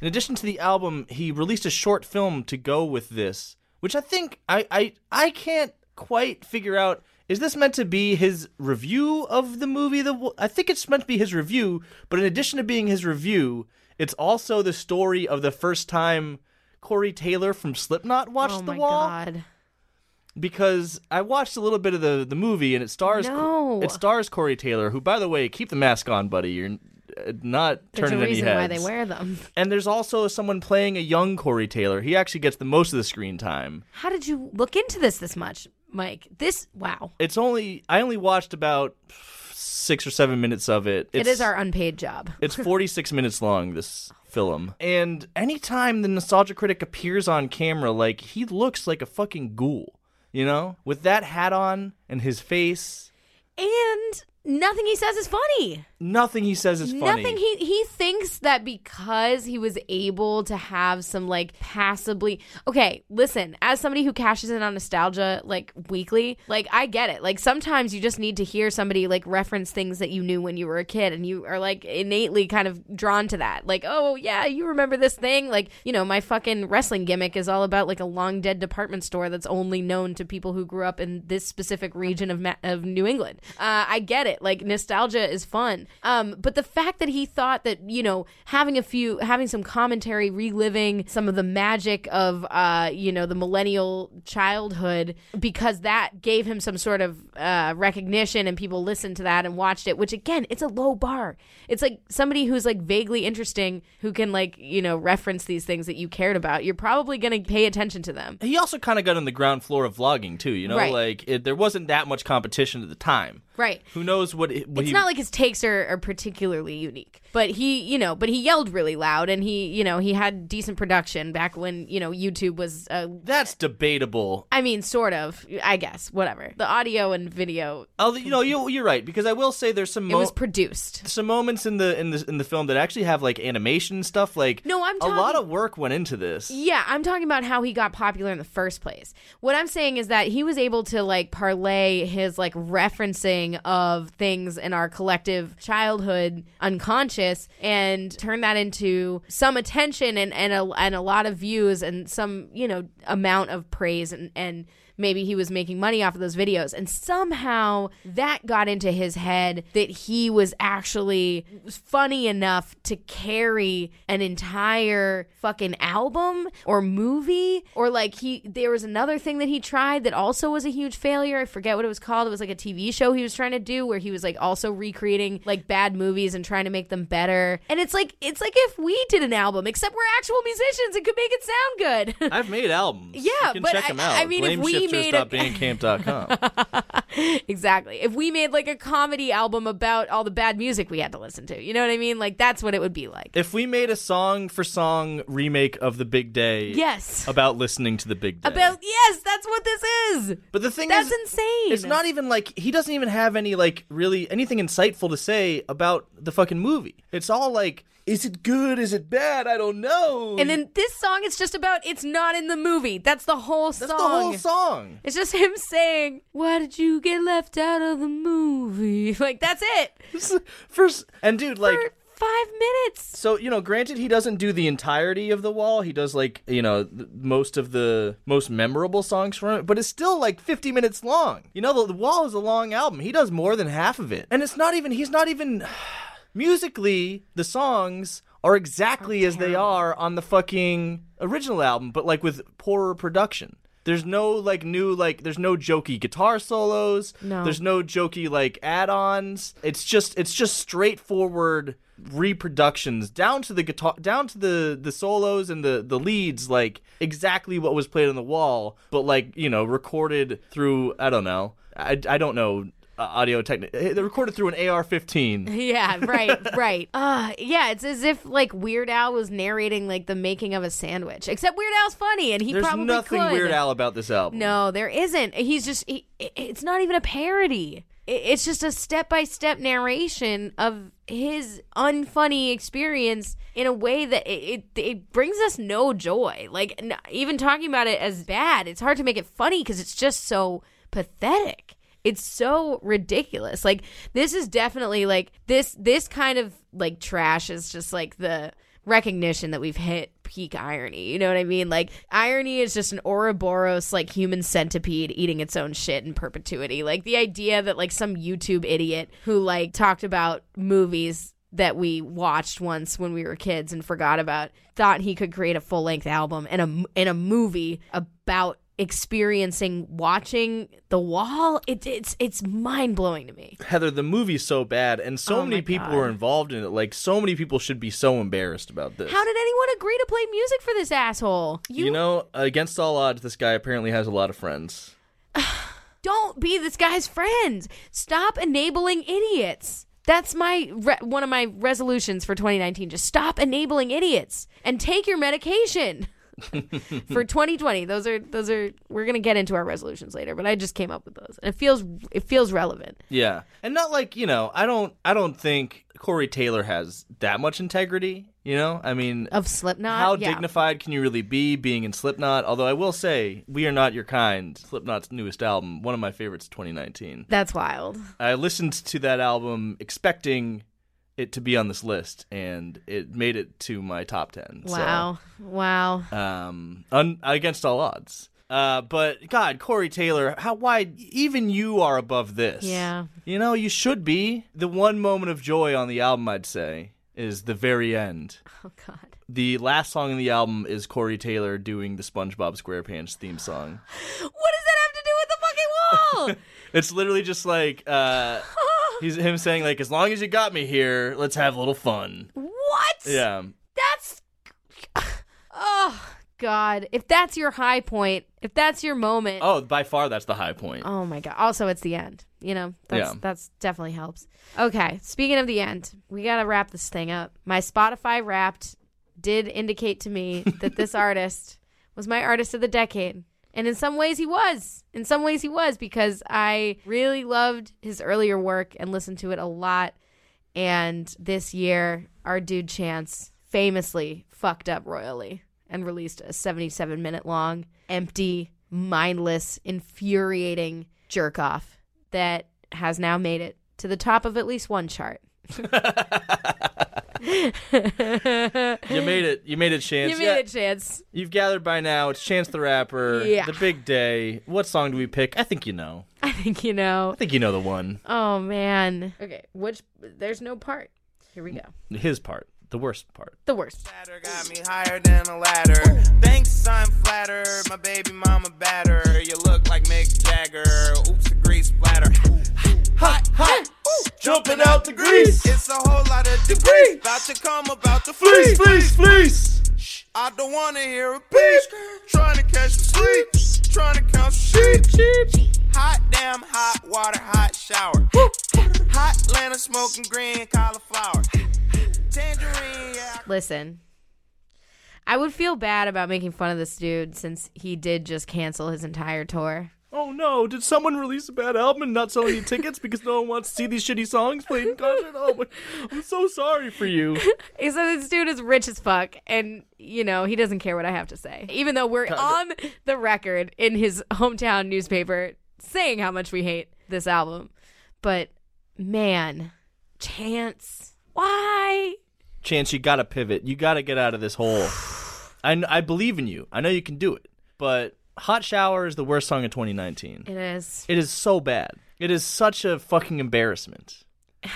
in addition to the album, he released a short film to go with this, which I think I I, I can't quite figure out. Is this meant to be his review of the movie? The I think it's meant to be his review, but in addition to being his review, it's also the story of the first time Corey Taylor from Slipknot watched oh the my wall god. Because I watched a little bit of the the movie and it stars No. it stars Corey Taylor, who by the way, keep the mask on, buddy. You're uh, not turning. There's turning a any reason heads. why they wear them. And there's also someone playing a young Corey Taylor. He actually gets the most of the screen time. How did you look into this this much, Mike? This wow. It's only I only watched about six or seven minutes of it. It's, it is our unpaid job. It's 46 minutes long. This film. And anytime the nostalgia critic appears on camera, like he looks like a fucking ghoul. You know, with that hat on and his face, And nothing he says is funny. nothing he says is funny. Nothing he he thinks that because he was able to have some like passably okay, listen, as somebody who cashes in on nostalgia like weekly, like I get it. Like sometimes you just need to hear somebody like reference things that you knew when you were a kid and you are like innately kind of drawn to that. Like, oh yeah, you remember this thing? Like, you know, my fucking wrestling gimmick is all about like a long dead department store that's only known to people who grew up in this specific region of Ma- of New England. Uh, I get it. Like nostalgia is fun. Um, but the fact that he thought that you know having a few having some commentary, reliving some of the magic of uh, you know the millennial childhood, because that gave him some sort of uh, recognition and people listened to that and watched it. Which again, it's a low bar. It's like somebody who's like vaguely interesting who can like you know reference these things that you cared about. You're probably gonna pay attention to them. he also kind of got on the ground floor of vlogging too. You know, Right. like it, there wasn't that much competition at the time. Right. Who knows what? it- what it's he, not like his takes are, are particularly unique but he you know but he yelled really loud and he you know he had decent production back when you know youtube was uh, That's debatable. i mean sort of i guess whatever the audio and video oh you know, you, you're right because I will say there's some it was produced some moments in the in the in the film that actually have like animation stuff. Like No, I'm a lot of work went into this. yeah i'm talking about how he got popular in the first place what i'm saying is that he was able to like parlay his like referencing of things in our collective childhood unconscious and turn that into some attention and and a, and a lot of views and some you know amount of praise and and maybe he was making money off of those videos. And somehow that got into his head that he was actually funny enough to carry an entire fucking album or movie. Or like he there was another thing that he tried that also was a huge failure. I forget what it was called. It was like a tv show he was trying to do where he was like also recreating like bad movies and trying to make them better. And it's like it's like if we did an album except we're actual musicians and could make it sound good. I've made albums. Yeah, you can but check I- them out. I mean, if we made a- Blameshifters.bandcamp.com. exactly. If we made like a comedy album about all the bad music we had to listen to, you know what I mean? Like that's what it would be like. if we made a song for song remake of the Big Day, Yes. about listening to the Big Day, About yes, that's what this is. But the thing That's is, insane. It's not even like he doesn't even have any like really anything insightful to say about the fucking movie. It's all like, is it good? Is it bad? I don't know. And then this song is just about it's not in the movie. That's the whole song. that's the whole song. It's just him saying, "Why did you get left out of the movie?" Like that's it. First, and dude, like. For five minutes. So you know, granted, he doesn't do the entirety of the wall. He does like you know th- most of the most memorable songs from it, but it's still like 50 minutes long. You know, the, the wall is a long album. He does more than half of it, and it's not even. He's not even. Musically, the songs are exactly oh, as they are on the fucking original album, but like with poorer production. There's no like new like there's no jokey guitar solos. No. There's no jokey like add-ons. It's just it's just straightforward reproductions down to the guitar down to the the solos and the the leads like exactly what was played on the wall but like you know recorded through i don't know i, I don't know uh, audio technique they recorded through an ar-15 Yeah, right, right. Uh, yeah, it's as if like Weird Al was narrating like the making of a sandwich. Except Weird Al's funny, and he there's probably nothing could. weird al about this album No, there isn't. He's just. He, it's not even a parody. It's just a step by step narration of his unfunny experience in a way that it, it it brings us no joy. Like n- even talking about it as bad, it's hard to make it funny because it's just so pathetic. It's so ridiculous. Like this is definitely like this this kind of like trash is just like the recognition that we've hit peak irony. You know what I mean? Like irony is just an Ouroboros like human centipede eating its own shit in perpetuity. Like the idea that like some YouTube idiot who like talked about movies that we watched once when we were kids and forgot about thought he could create a full-length album and a in a movie about experiencing watching the wall it, it's it's mind-blowing to me heather the movie's so bad and so Oh many people God. were involved in it like so many people should be so embarrassed about this how did anyone agree to play music for this asshole you know against all odds this guy apparently has a lot of friends don't be this guy's friend. Stop enabling idiots. That's my re- one of my resolutions for 2019. Just stop enabling idiots and take your medication. for 2020, those are those are we're gonna get into our resolutions later, but I just came up with those, and it feels it feels relevant. Yeah, and not like you know, I don't, I don't think Corey Taylor has that much integrity. You know, I mean, Of Slipknot, how yeah. dignified can you really be being in Slipknot? Although I will say, "We Are Not Your Kind," Slipknot's newest album, one of my favorites, 2019. That's wild. I listened to that album expecting it to be on this list, and it made it to my top ten. so- Wow, wow. um, un- against all odds. Uh, but God, Corey Taylor, how why even you are above this? Yeah. you know you should be. The one moment of joy on the album, I'd say, is the very end. Oh God. The last song in the album is Corey Taylor doing the SpongeBob SquarePants theme song. What does that have to do with the fucking wall? It's literally just like uh, he's him saying like, "As long as you got me here, let's have a little fun." what? Yeah. That's oh god. If that's your high point, if that's your moment. Oh, by far that's the high point. Oh my god. Also it's the end. You know, that's Yeah. that's definitely helps. Okay, speaking of the end, we got to wrap this thing up. My Spotify wrapped did indicate to me that this artist was my artist of the decade. And in some ways he was. In some ways he was because I really loved his earlier work and listened to it a lot. And this year, our dude Chance famously fucked up royally and released a 77 minute long, empty, mindless, infuriating jerk off that has now made it to the top of at least one chart. You made it. You made it, Chance. You made Yeah. it, Chance. You've gathered by now. It's Chance the Rapper. Yeah. The big day. What song do we pick? I think you know. I think you know. I think you know the one. Oh man. Okay, which there's no part. Here we go. His part. The worst part. The worst. Got me higher than a ladder. Thanks, I'm flattered. My baby mama batter. You look like Mick Jagger. Oops, the grease splatter. Hot, hot. Jumping out the grease. It's a whole lot of debris. About to come, about to fleece. Fleece, fleece. I don't wanna hear a peep. Trying to catch some sleep. Trying to count some sheep. Hot damn, hot water, hot shower. Hot Atlanta smoking green cauliflower. Tangerine, yeah. Listen. I would feel bad about making fun of this dude since he did just cancel his entire tour. Oh no! Did someone release a bad album and not sell any tickets because no one wants to see these shitty songs played in concert? Oh my! I'm so sorry for you. He said this dude is rich as fuck, and you know he doesn't care what I have to say. Even though we're on the record in his hometown newspaper saying how much we hate this album, but man, Chance, why? Chance, you gotta pivot. You gotta get out of this hole. I, I believe in you. I know you can do it. But Hot Shower is the worst song of 2019. It is. It is so bad. It is such a fucking embarrassment.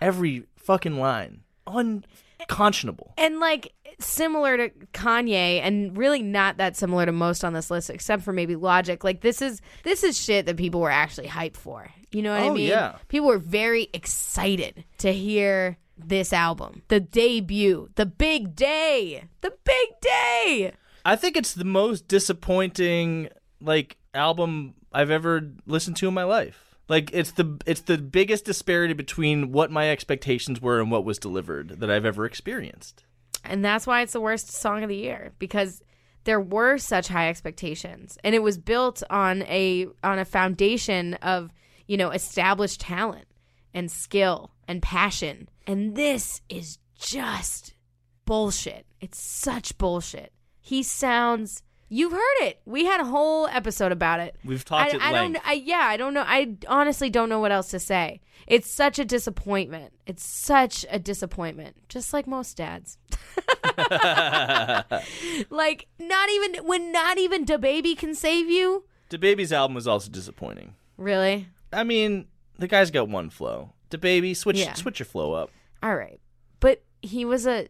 Every fucking line. unconscionable. And like similar to Kanye and really not that similar to most on this list except for maybe Logic. Like this is this is shit that people were actually hyped for. You know what I Oh, mean? yeah. People were very excited to hear this album. The debut, the big day. The big day. I think it's the most disappointing like album I've ever listened to in my life. Like it's the it's the biggest disparity between what my expectations were and what was delivered that I've ever experienced. And that's why it's the worst song of the year because there were such high expectations and it was built on a on a foundation of, you know, established talent and skill and passion. And this is just bullshit. It's such bullshit. He sounds You've heard it. We had a whole episode about it. We've talked I, I don't. I, yeah, I don't know. I honestly don't know what else to say. It's such a disappointment. It's such a disappointment. Just like most dads. like not even when not even DaBaby can save you. DaBaby's album was also disappointing. Really? I mean, the guy's got one flow. DaBaby, switch Yeah. switch your flow up. All right, but he was a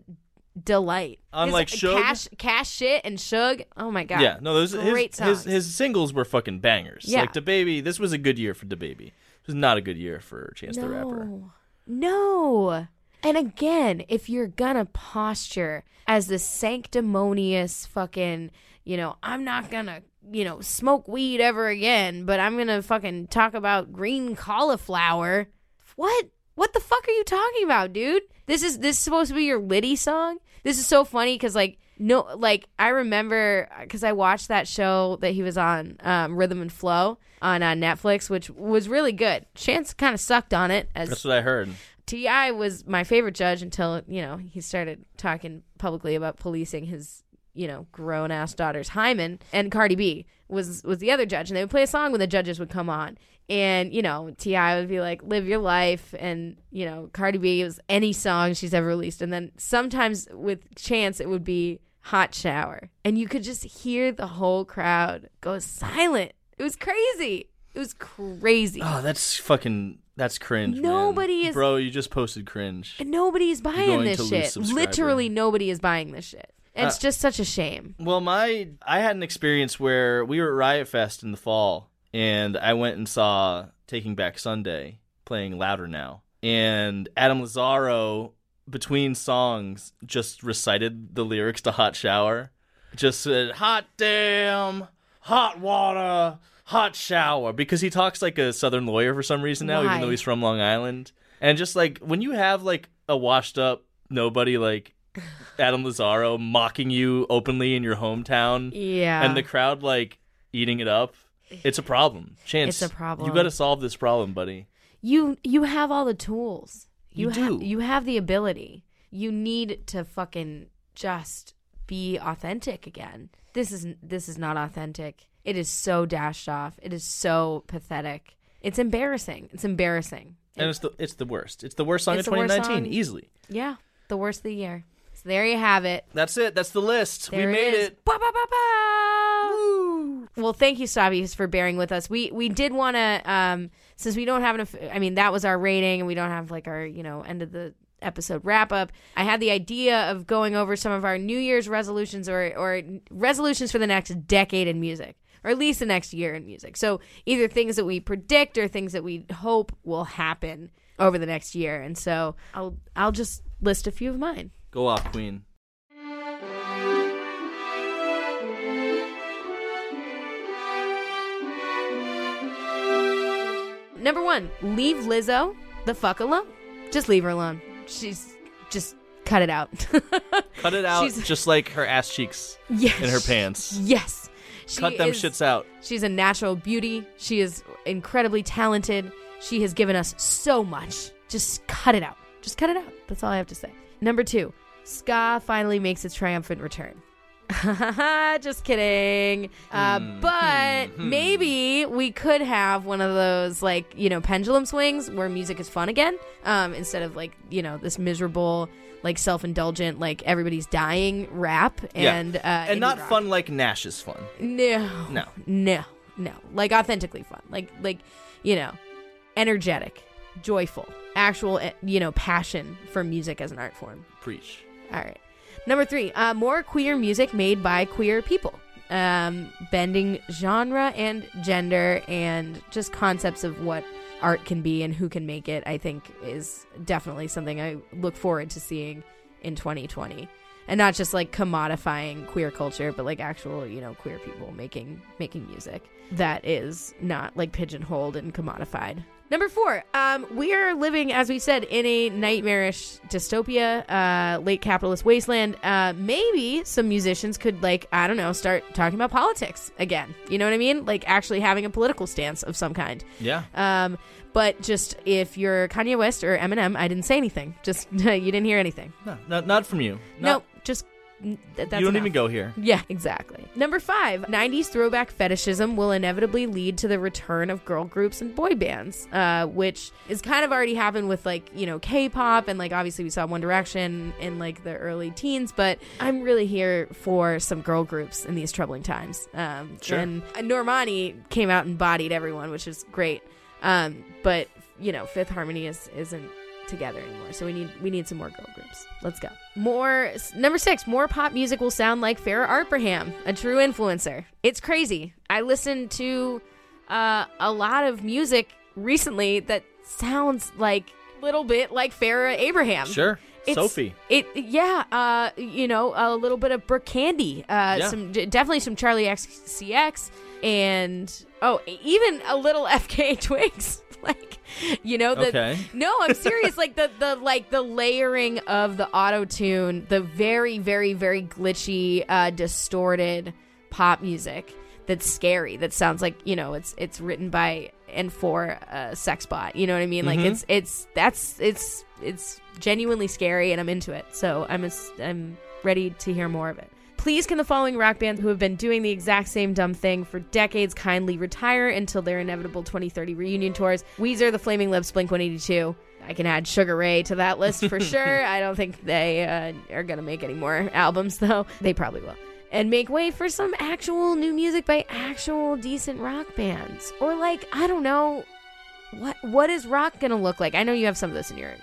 delight. Unlike His uh, Suge? cash, cash shit and Suge. Oh my god. Yeah, no, those great his, his songs. his singles were fucking bangers. Yeah. Like DaBaby, this was a good year for DaBaby. It was not a good year for Chance the Rapper. No. No. And again, if you're gonna posture as the sanctimonious fucking, you know, I'm not gonna, you know, smoke weed ever again, but I'm gonna fucking talk about green cauliflower. What? What the fuck are you talking about, dude? This is this is supposed to be your Liddy song? This is so funny because like no, like I remember because I watched that show that he was on, um, Rhythm and Flow on uh, Netflix, which was really good. Chance kind of sucked on it as That's what I heard. T.I. was my favorite judge until you know he started talking publicly about policing his you know grown ass daughter's hymen, and Cardi B was was the other judge, and they would play a song when the judges would come on, and you know T.I. would be like "Live Your Life," and you know Cardi B was any song she's ever released, and then sometimes with Chance it would be "Hot Shower," and you could just hear the whole crowd go silent. It was crazy. It was crazy. Oh, that's fucking that's cringe. man. Nobody is- Bro, you just posted cringe. And nobody is buying this shit. Literally, nobody is buying this shit. It's Uh, just such a shame. Well, my I had an experience where we were at Riot Fest in the fall, and I went and saw Taking Back Sunday playing louder now, and Adam Lazzara between songs just recited the lyrics to Hot Shower, just said "Hot damn, hot water, hot shower," because he talks like a Southern lawyer for some reason now, Why? even though he's from Long Island, and just like when you have like a washed up nobody like. Adam Lazzara mocking you openly in your hometown, Yeah. and the crowd like eating it up. It's a problem. Chance, It's a problem. You got to solve this problem, buddy. You you have all the tools. You ha- do. you have the ability. You need to fucking just be authentic again. This is this is not authentic. It is so dashed off. It is so pathetic. It's embarrassing. It's embarrassing. And it's the it's the worst. It's the worst song It's of 2019, song. easily. Yeah, the worst of the year. So there you have it. That's it. That's the list. There we made is. it. Ba, ba, ba, ba. Well, thank you, Sabius, for bearing with us. We we did want to, um, since we don't have enough. I mean, that was our rating, and we don't have like our you know end of the episode wrap up. I had the idea of going over some of our New Year's resolutions or or resolutions for the next decade in music. Or at least the next year in music. So either things that we predict or things that we hope will happen over the next year. And so I'll I'll just list a few of mine. Go off, Queen. Number one, leave Lizzo the fuck alone. Just leave her alone. She's just cut it out. Cut it out, She's- just like her ass cheeks Yes. in her pants. yes. She Cut them is- shits out. She's a natural beauty. She is incredibly talented. She has given us so much. Just cut it out. Just cut it out. That's all I have to say. Number two, Ska finally makes its triumphant return. Just kidding. Uh, Hmm, but maybe we could have one of those, like, you know, pendulum swings where music is fun again um, instead of, like, you know, this miserable, like, self indulgent, like, everybody's dying rap. And, yeah. uh, and not rock. fun like gnash is fun. No. No. No. No. Like authentically fun. Like like, you know, energetic. Joyful, actual, eh, you know, passion for music as an art form. Preach. All right. Number three, uh, more queer music made by queer people. Um, bending genre and gender and just concepts of what art can be and who can make it, I think is definitely something I look forward to seeing in 2020. And not just like commodifying queer culture, but like actual, you know, queer people making making music that is not like pigeonholed and commodified. Number four, um, we are living, as we said, in a nightmarish dystopia, uh, late capitalist wasteland. Uh, maybe some musicians could, like, I don't know, start talking about politics again. You know what I mean? Like, actually having a political stance of some kind. Yeah. Um, but just if you're Kanye West or Eminem, I didn't say anything. Just you didn't hear anything. No, not, not from you. No, just that's you don't enough. even go here. Yeah, exactly. Number five, 90s throwback fetishism will inevitably lead to the return of girl groups and boy bands, uh, which is kind of already happened with like, you know, K pop and like obviously we saw One Direction in like the early teens, but I'm really here for some girl groups in these troubling times. Um, Sure. And Normani came out and bodied everyone, which is great. Um, but, you know, Fifth Harmony is, isn't together anymore. So we need we need some more girl groups. Let's go. More number 6, more pop music will sound like Farrah Abraham, a true influencer. It's crazy. I listened to uh, a lot of music recently that sounds like a little bit like Farrah Abraham. Sure. It's- Sophie. It yeah, uh, you know, a little bit of Brooke Candy, uh, Yeah. some definitely some Charli XCX, and oh, even a little FKA Twigs. like, you know, the Okay. no, I'm serious. like the the like the layering of the auto tune, the very very very glitchy, uh, distorted pop music that's scary. That sounds like you know it's it's written by and for a sex bot. You know what I mean? Like Mhm. it's it's that's it's it's genuinely scary, and I'm into it. So I'm as- I'm ready to hear more of it. Please, can the following rock bands who have been doing the exact same dumb thing for decades kindly retire until their inevitable 2030 reunion tours? Weezer, The Flaming Lips, Blink 182. I can add Sugar Ray to that list for sure. I don't think they uh, are going to make any more albums, though. They probably will. And make way for some actual new music by actual decent rock bands. Or, like, I don't know. What What is rock going to look like? I know you have some of this in your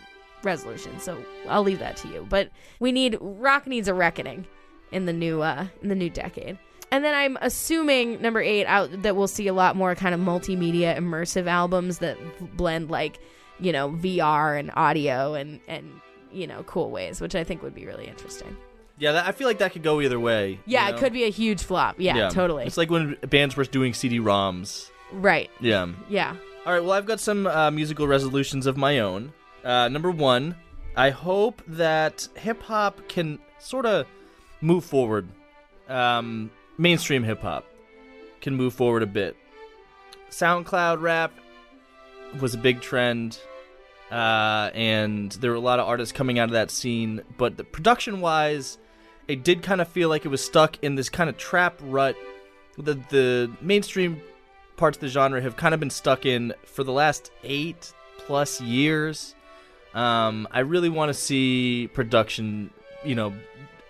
resolution, so I'll leave that to you. But we need rock needs a reckoning in the new uh in the new decade. And then I'm assuming number eight out that we'll see a lot more kind of multimedia immersive albums that blend like you know VR and audio and and you know cool ways, which I think would be really interesting. Yeah, that, I feel like that could go either way. Yeah, you it could be a huge flop. Yeah, totally. It's like when bands were doing CD-ROMs. right. Yeah. Yeah. All right. Well, I've got some uh, musical resolutions of my own. Uh, number one, I hope that hip hop can sort of move forward. Um, mainstream hip hop can move forward a bit. SoundCloud rap was a big trend, uh, and there were a lot of artists coming out of that scene. But production wise, it did kind of feel like it was stuck in this kind of trap rut. The the mainstream parts of the genre have kind of been stuck in for the last eight plus years. Um, I really want to see production. You know,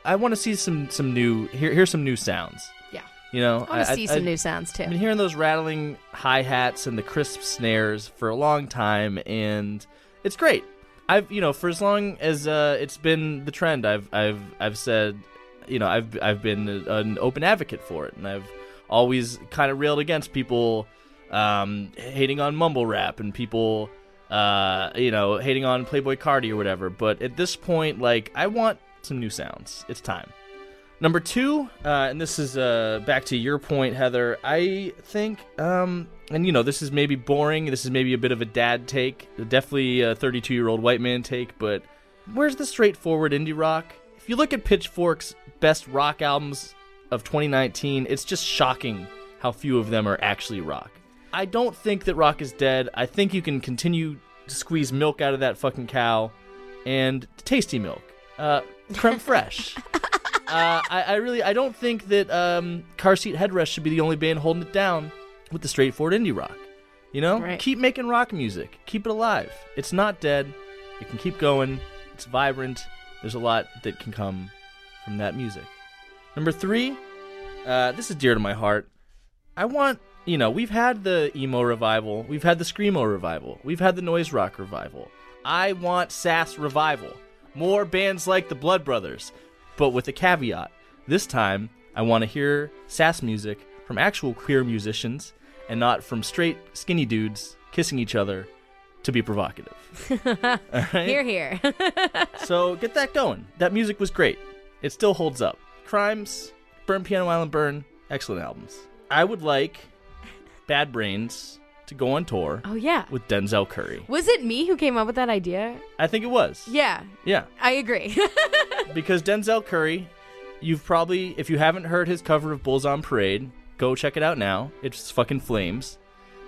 I want to see some some new. Here, here's some new sounds. Yeah. You know, I want to see some new sounds too. I've been hearing those rattling hi hats and the crisp snares for a long time, and it's great. I've you know for as long as uh, it's been the trend, I've I've I've said, you know, I've I've been a, an open advocate for it, and I've always kind of railed against people um, hating on mumble rap and people uh, you know hating on Playboi Carti or whatever. But at this point, like I want some new sounds. It's time. Number two, uh, and this is uh, back to your point, Heather. I think, um, and you know, this is maybe boring. This is maybe a bit of a dad take, definitely a 32 year old white man take. But where's the straightforward indie rock? If you look at Pitchfork's best rock albums of 2019, it's just shocking how few of them are actually rock. I don't think that rock is dead. I think you can continue to squeeze milk out of that fucking cow, and tasty milk, uh, creme fraiche. uh, I, I really I don't think that um, Car Seat Headrest should be the only band holding it down with the straightforward indie rock. You know, Right. keep making rock music, keep it alive. It's not dead. It can keep going. It's vibrant. There's a lot that can come from that music. Number three, uh, this is dear to my heart. I want you know, we've had the emo revival, we've had the screamo revival, we've had the noise rock revival. I want sass revival. More bands like the Blood Brothers, but with a caveat. This time, I want to hear sass music from actual queer musicians and not from straight skinny dudes kissing each other to be provocative. Right? Hear, hear. so get that going. That music was great. It still holds up. Crimes, Burn Piano Island Burn, excellent albums. I would like Bad Brains to go on tour oh yeah. with Denzel Curry. Was it me who came up with that idea? I think it was. Yeah, Yeah. I agree. Because Denzel Curry, you've probably, if you haven't heard his cover of Bulls on Parade, go check it out now. It's fucking flames.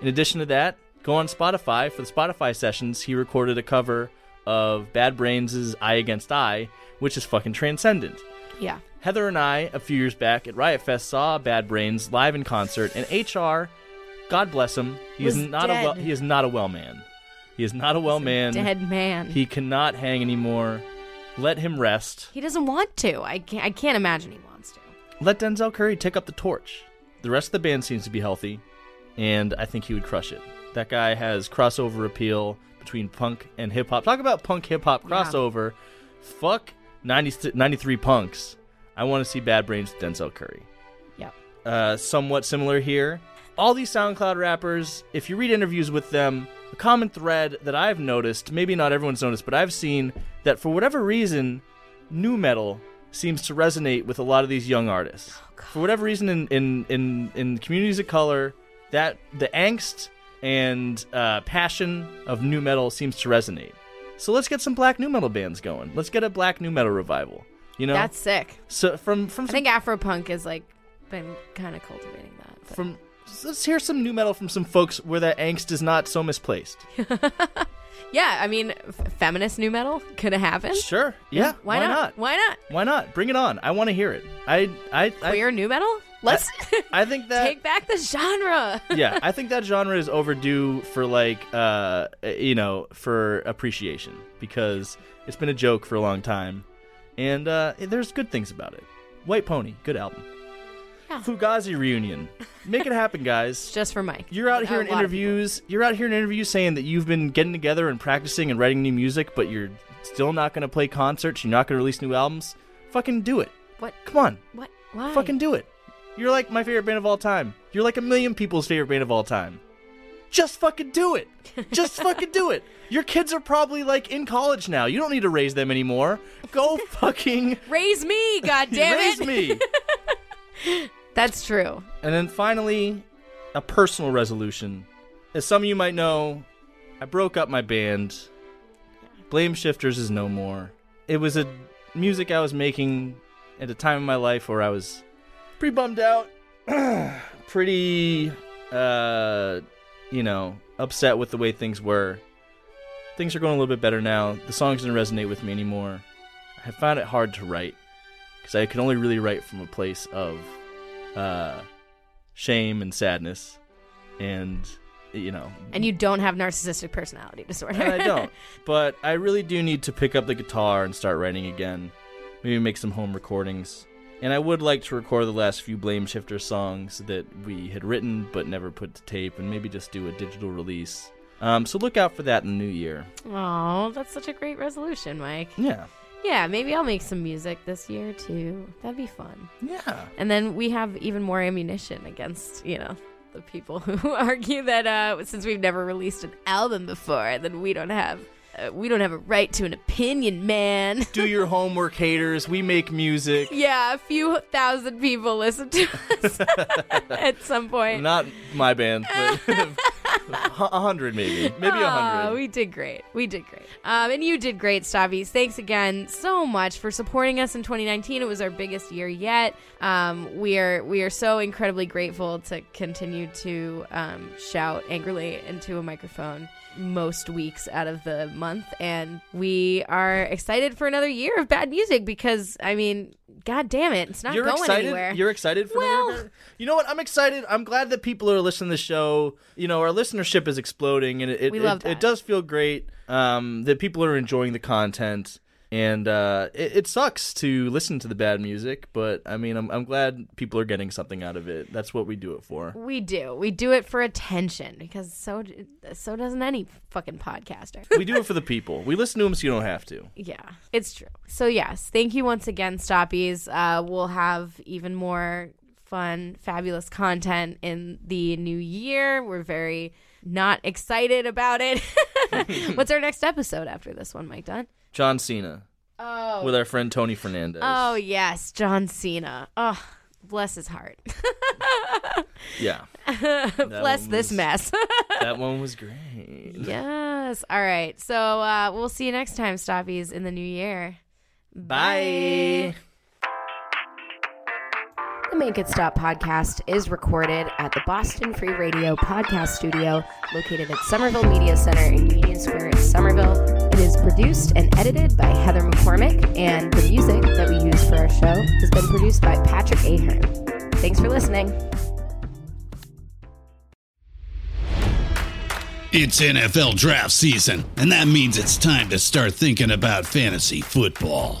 In addition to that, go on Spotify. For the Spotify sessions, he recorded a cover of Bad Brains' I Against I, which is fucking transcendent. yeah. Heather and I, a few years back at Riot Fest, saw Bad Brains live in concert, and HR, God bless him, he is not a well, he is not a well man. He is not a well man. Dead man. He cannot hang anymore. Let him rest. He doesn't want to. I can't. I can't imagine he wants to. Let Denzel Curry take up the torch. The rest of the band seems to be healthy, and I think he would crush it. That guy has crossover appeal between punk and hip hop. Talk about punk hip hop Yeah. crossover. Fuck 90, 93 punks. I want to see Bad Brains with Denzel Curry. Yep. Uh, somewhat similar here. All these SoundCloud rappers, if you read interviews with them, a common thread that I've noticed, maybe not everyone's noticed, but I've seen that for whatever reason, nu metal seems to resonate with a lot of these young artists. for whatever reason, in, in, in, in communities of color, that the angst and uh, passion of nu metal seems to resonate. So let's get some black nu metal bands going. Let's get a black nu metal revival. You know, That's sick. so from from I think Afropunk has like been kind of cultivating that. but- from let's hear some nu metal from some folks where that angst is not so misplaced. yeah, I mean, f- feminist nu metal could have happened. Sure, yeah, Why, not? Why not? Why not? Bring it on! I want to hear it. I I I, Queer nu metal? Let's I think that take back the genre. yeah, I think that genre is overdue for like uh you know for appreciation because it's been a joke for a long time, and uh there's good things about it. White Pony, good album. Yeah. Fugazi reunion, make it happen, guys. Just for Mike. You're out here in interviews. You're out here in interviews saying that you've been getting together and practicing and writing new music, but you're still not going to play concerts. You're not going to release new albums. Fucking do it. What? Come on. What? Why? Fucking do it. You're like my favorite band of all time. You're like a million people's favorite band of all time. Just fucking do it. Just fucking do it. Your kids are probably like in college now. You don't need to raise them anymore. Go fucking Raise me, God damn raise me. That's true. And then finally, a personal resolution. As some of you might know, I broke up my band. Blame Shifters is no more. It was a music I was making at a time in my life where I was pretty bummed out, pretty, uh, you know, upset with the way things were. Things are going a little bit better now. The songs didn't resonate with me anymore. I found it hard to write because I could only really write from a place of uh, shame and sadness, and you know, And you don't have narcissistic personality disorder. I don't. But I really do need to pick up the guitar and start writing again. Maybe make some home recordings. And I would like to record the last few Blame Shifter songs that we had written but never put to tape, and maybe just do a digital release. Um, so look out for that in the new year. Oh, that's such a great resolution, Mike. Yeah. Yeah, maybe I'll make some music this year too. That'd be fun. Yeah. And then we have even more ammunition against, you know, the people who argue that uh, since we've never released an album before, then we don't have uh, we don't have a right to an opinion, man. Do your homework, haters. We make music. yeah, a few thousand people listen to us at some point. Not my band, but a hundred maybe. Maybe a hundred. we did great. We did great. Um, and you did great, Stoppies. Thanks again so much for supporting us in 2019. It was our biggest year yet. Um, we are we are so incredibly grateful to continue to um, shout angrily into a microphone most weeks out of the month, and we are excited for another year of bad music because I mean, god damn it, it's not You're going excited. anywhere. You're excited for Well- another? You know what? I'm excited. I'm glad that people are listening to the show. You know, our listenership is exploding, and it it, it, it does feel great um, that people are enjoying the content. And uh, it, it sucks to listen to the bad music, but I mean, I'm, I'm glad people are getting something out of it. That's what we do it for. We do. We do it for attention because so so doesn't any fucking podcaster. we do it for the people. We listen to them so you don't have to. Yeah, it's true. So yes, thank you once again, Stoppies. Uh, we'll have even more fun, fabulous content in the new year. We're very not excited about it. What's our next episode after this one, Mike Dunn? John Cena Oh, with our friend Tony Fernandez. oh yes, John Cena. Oh, bless his heart. yeah. bless this was- mess. that one was great. yes. All right. So uh, we'll see you next time, Stoppies, in the new year. Bye. The Make It Stop podcast is recorded at the Boston Free Radio podcast studio located at Somerville Media Center in Union Square in Somerville. It is produced and edited by Heather McCormick, and the music that we use for our show has been produced by Patrick Ahern. Thanks for listening. It's NFL draft season, and that means it's time to start thinking about fantasy football.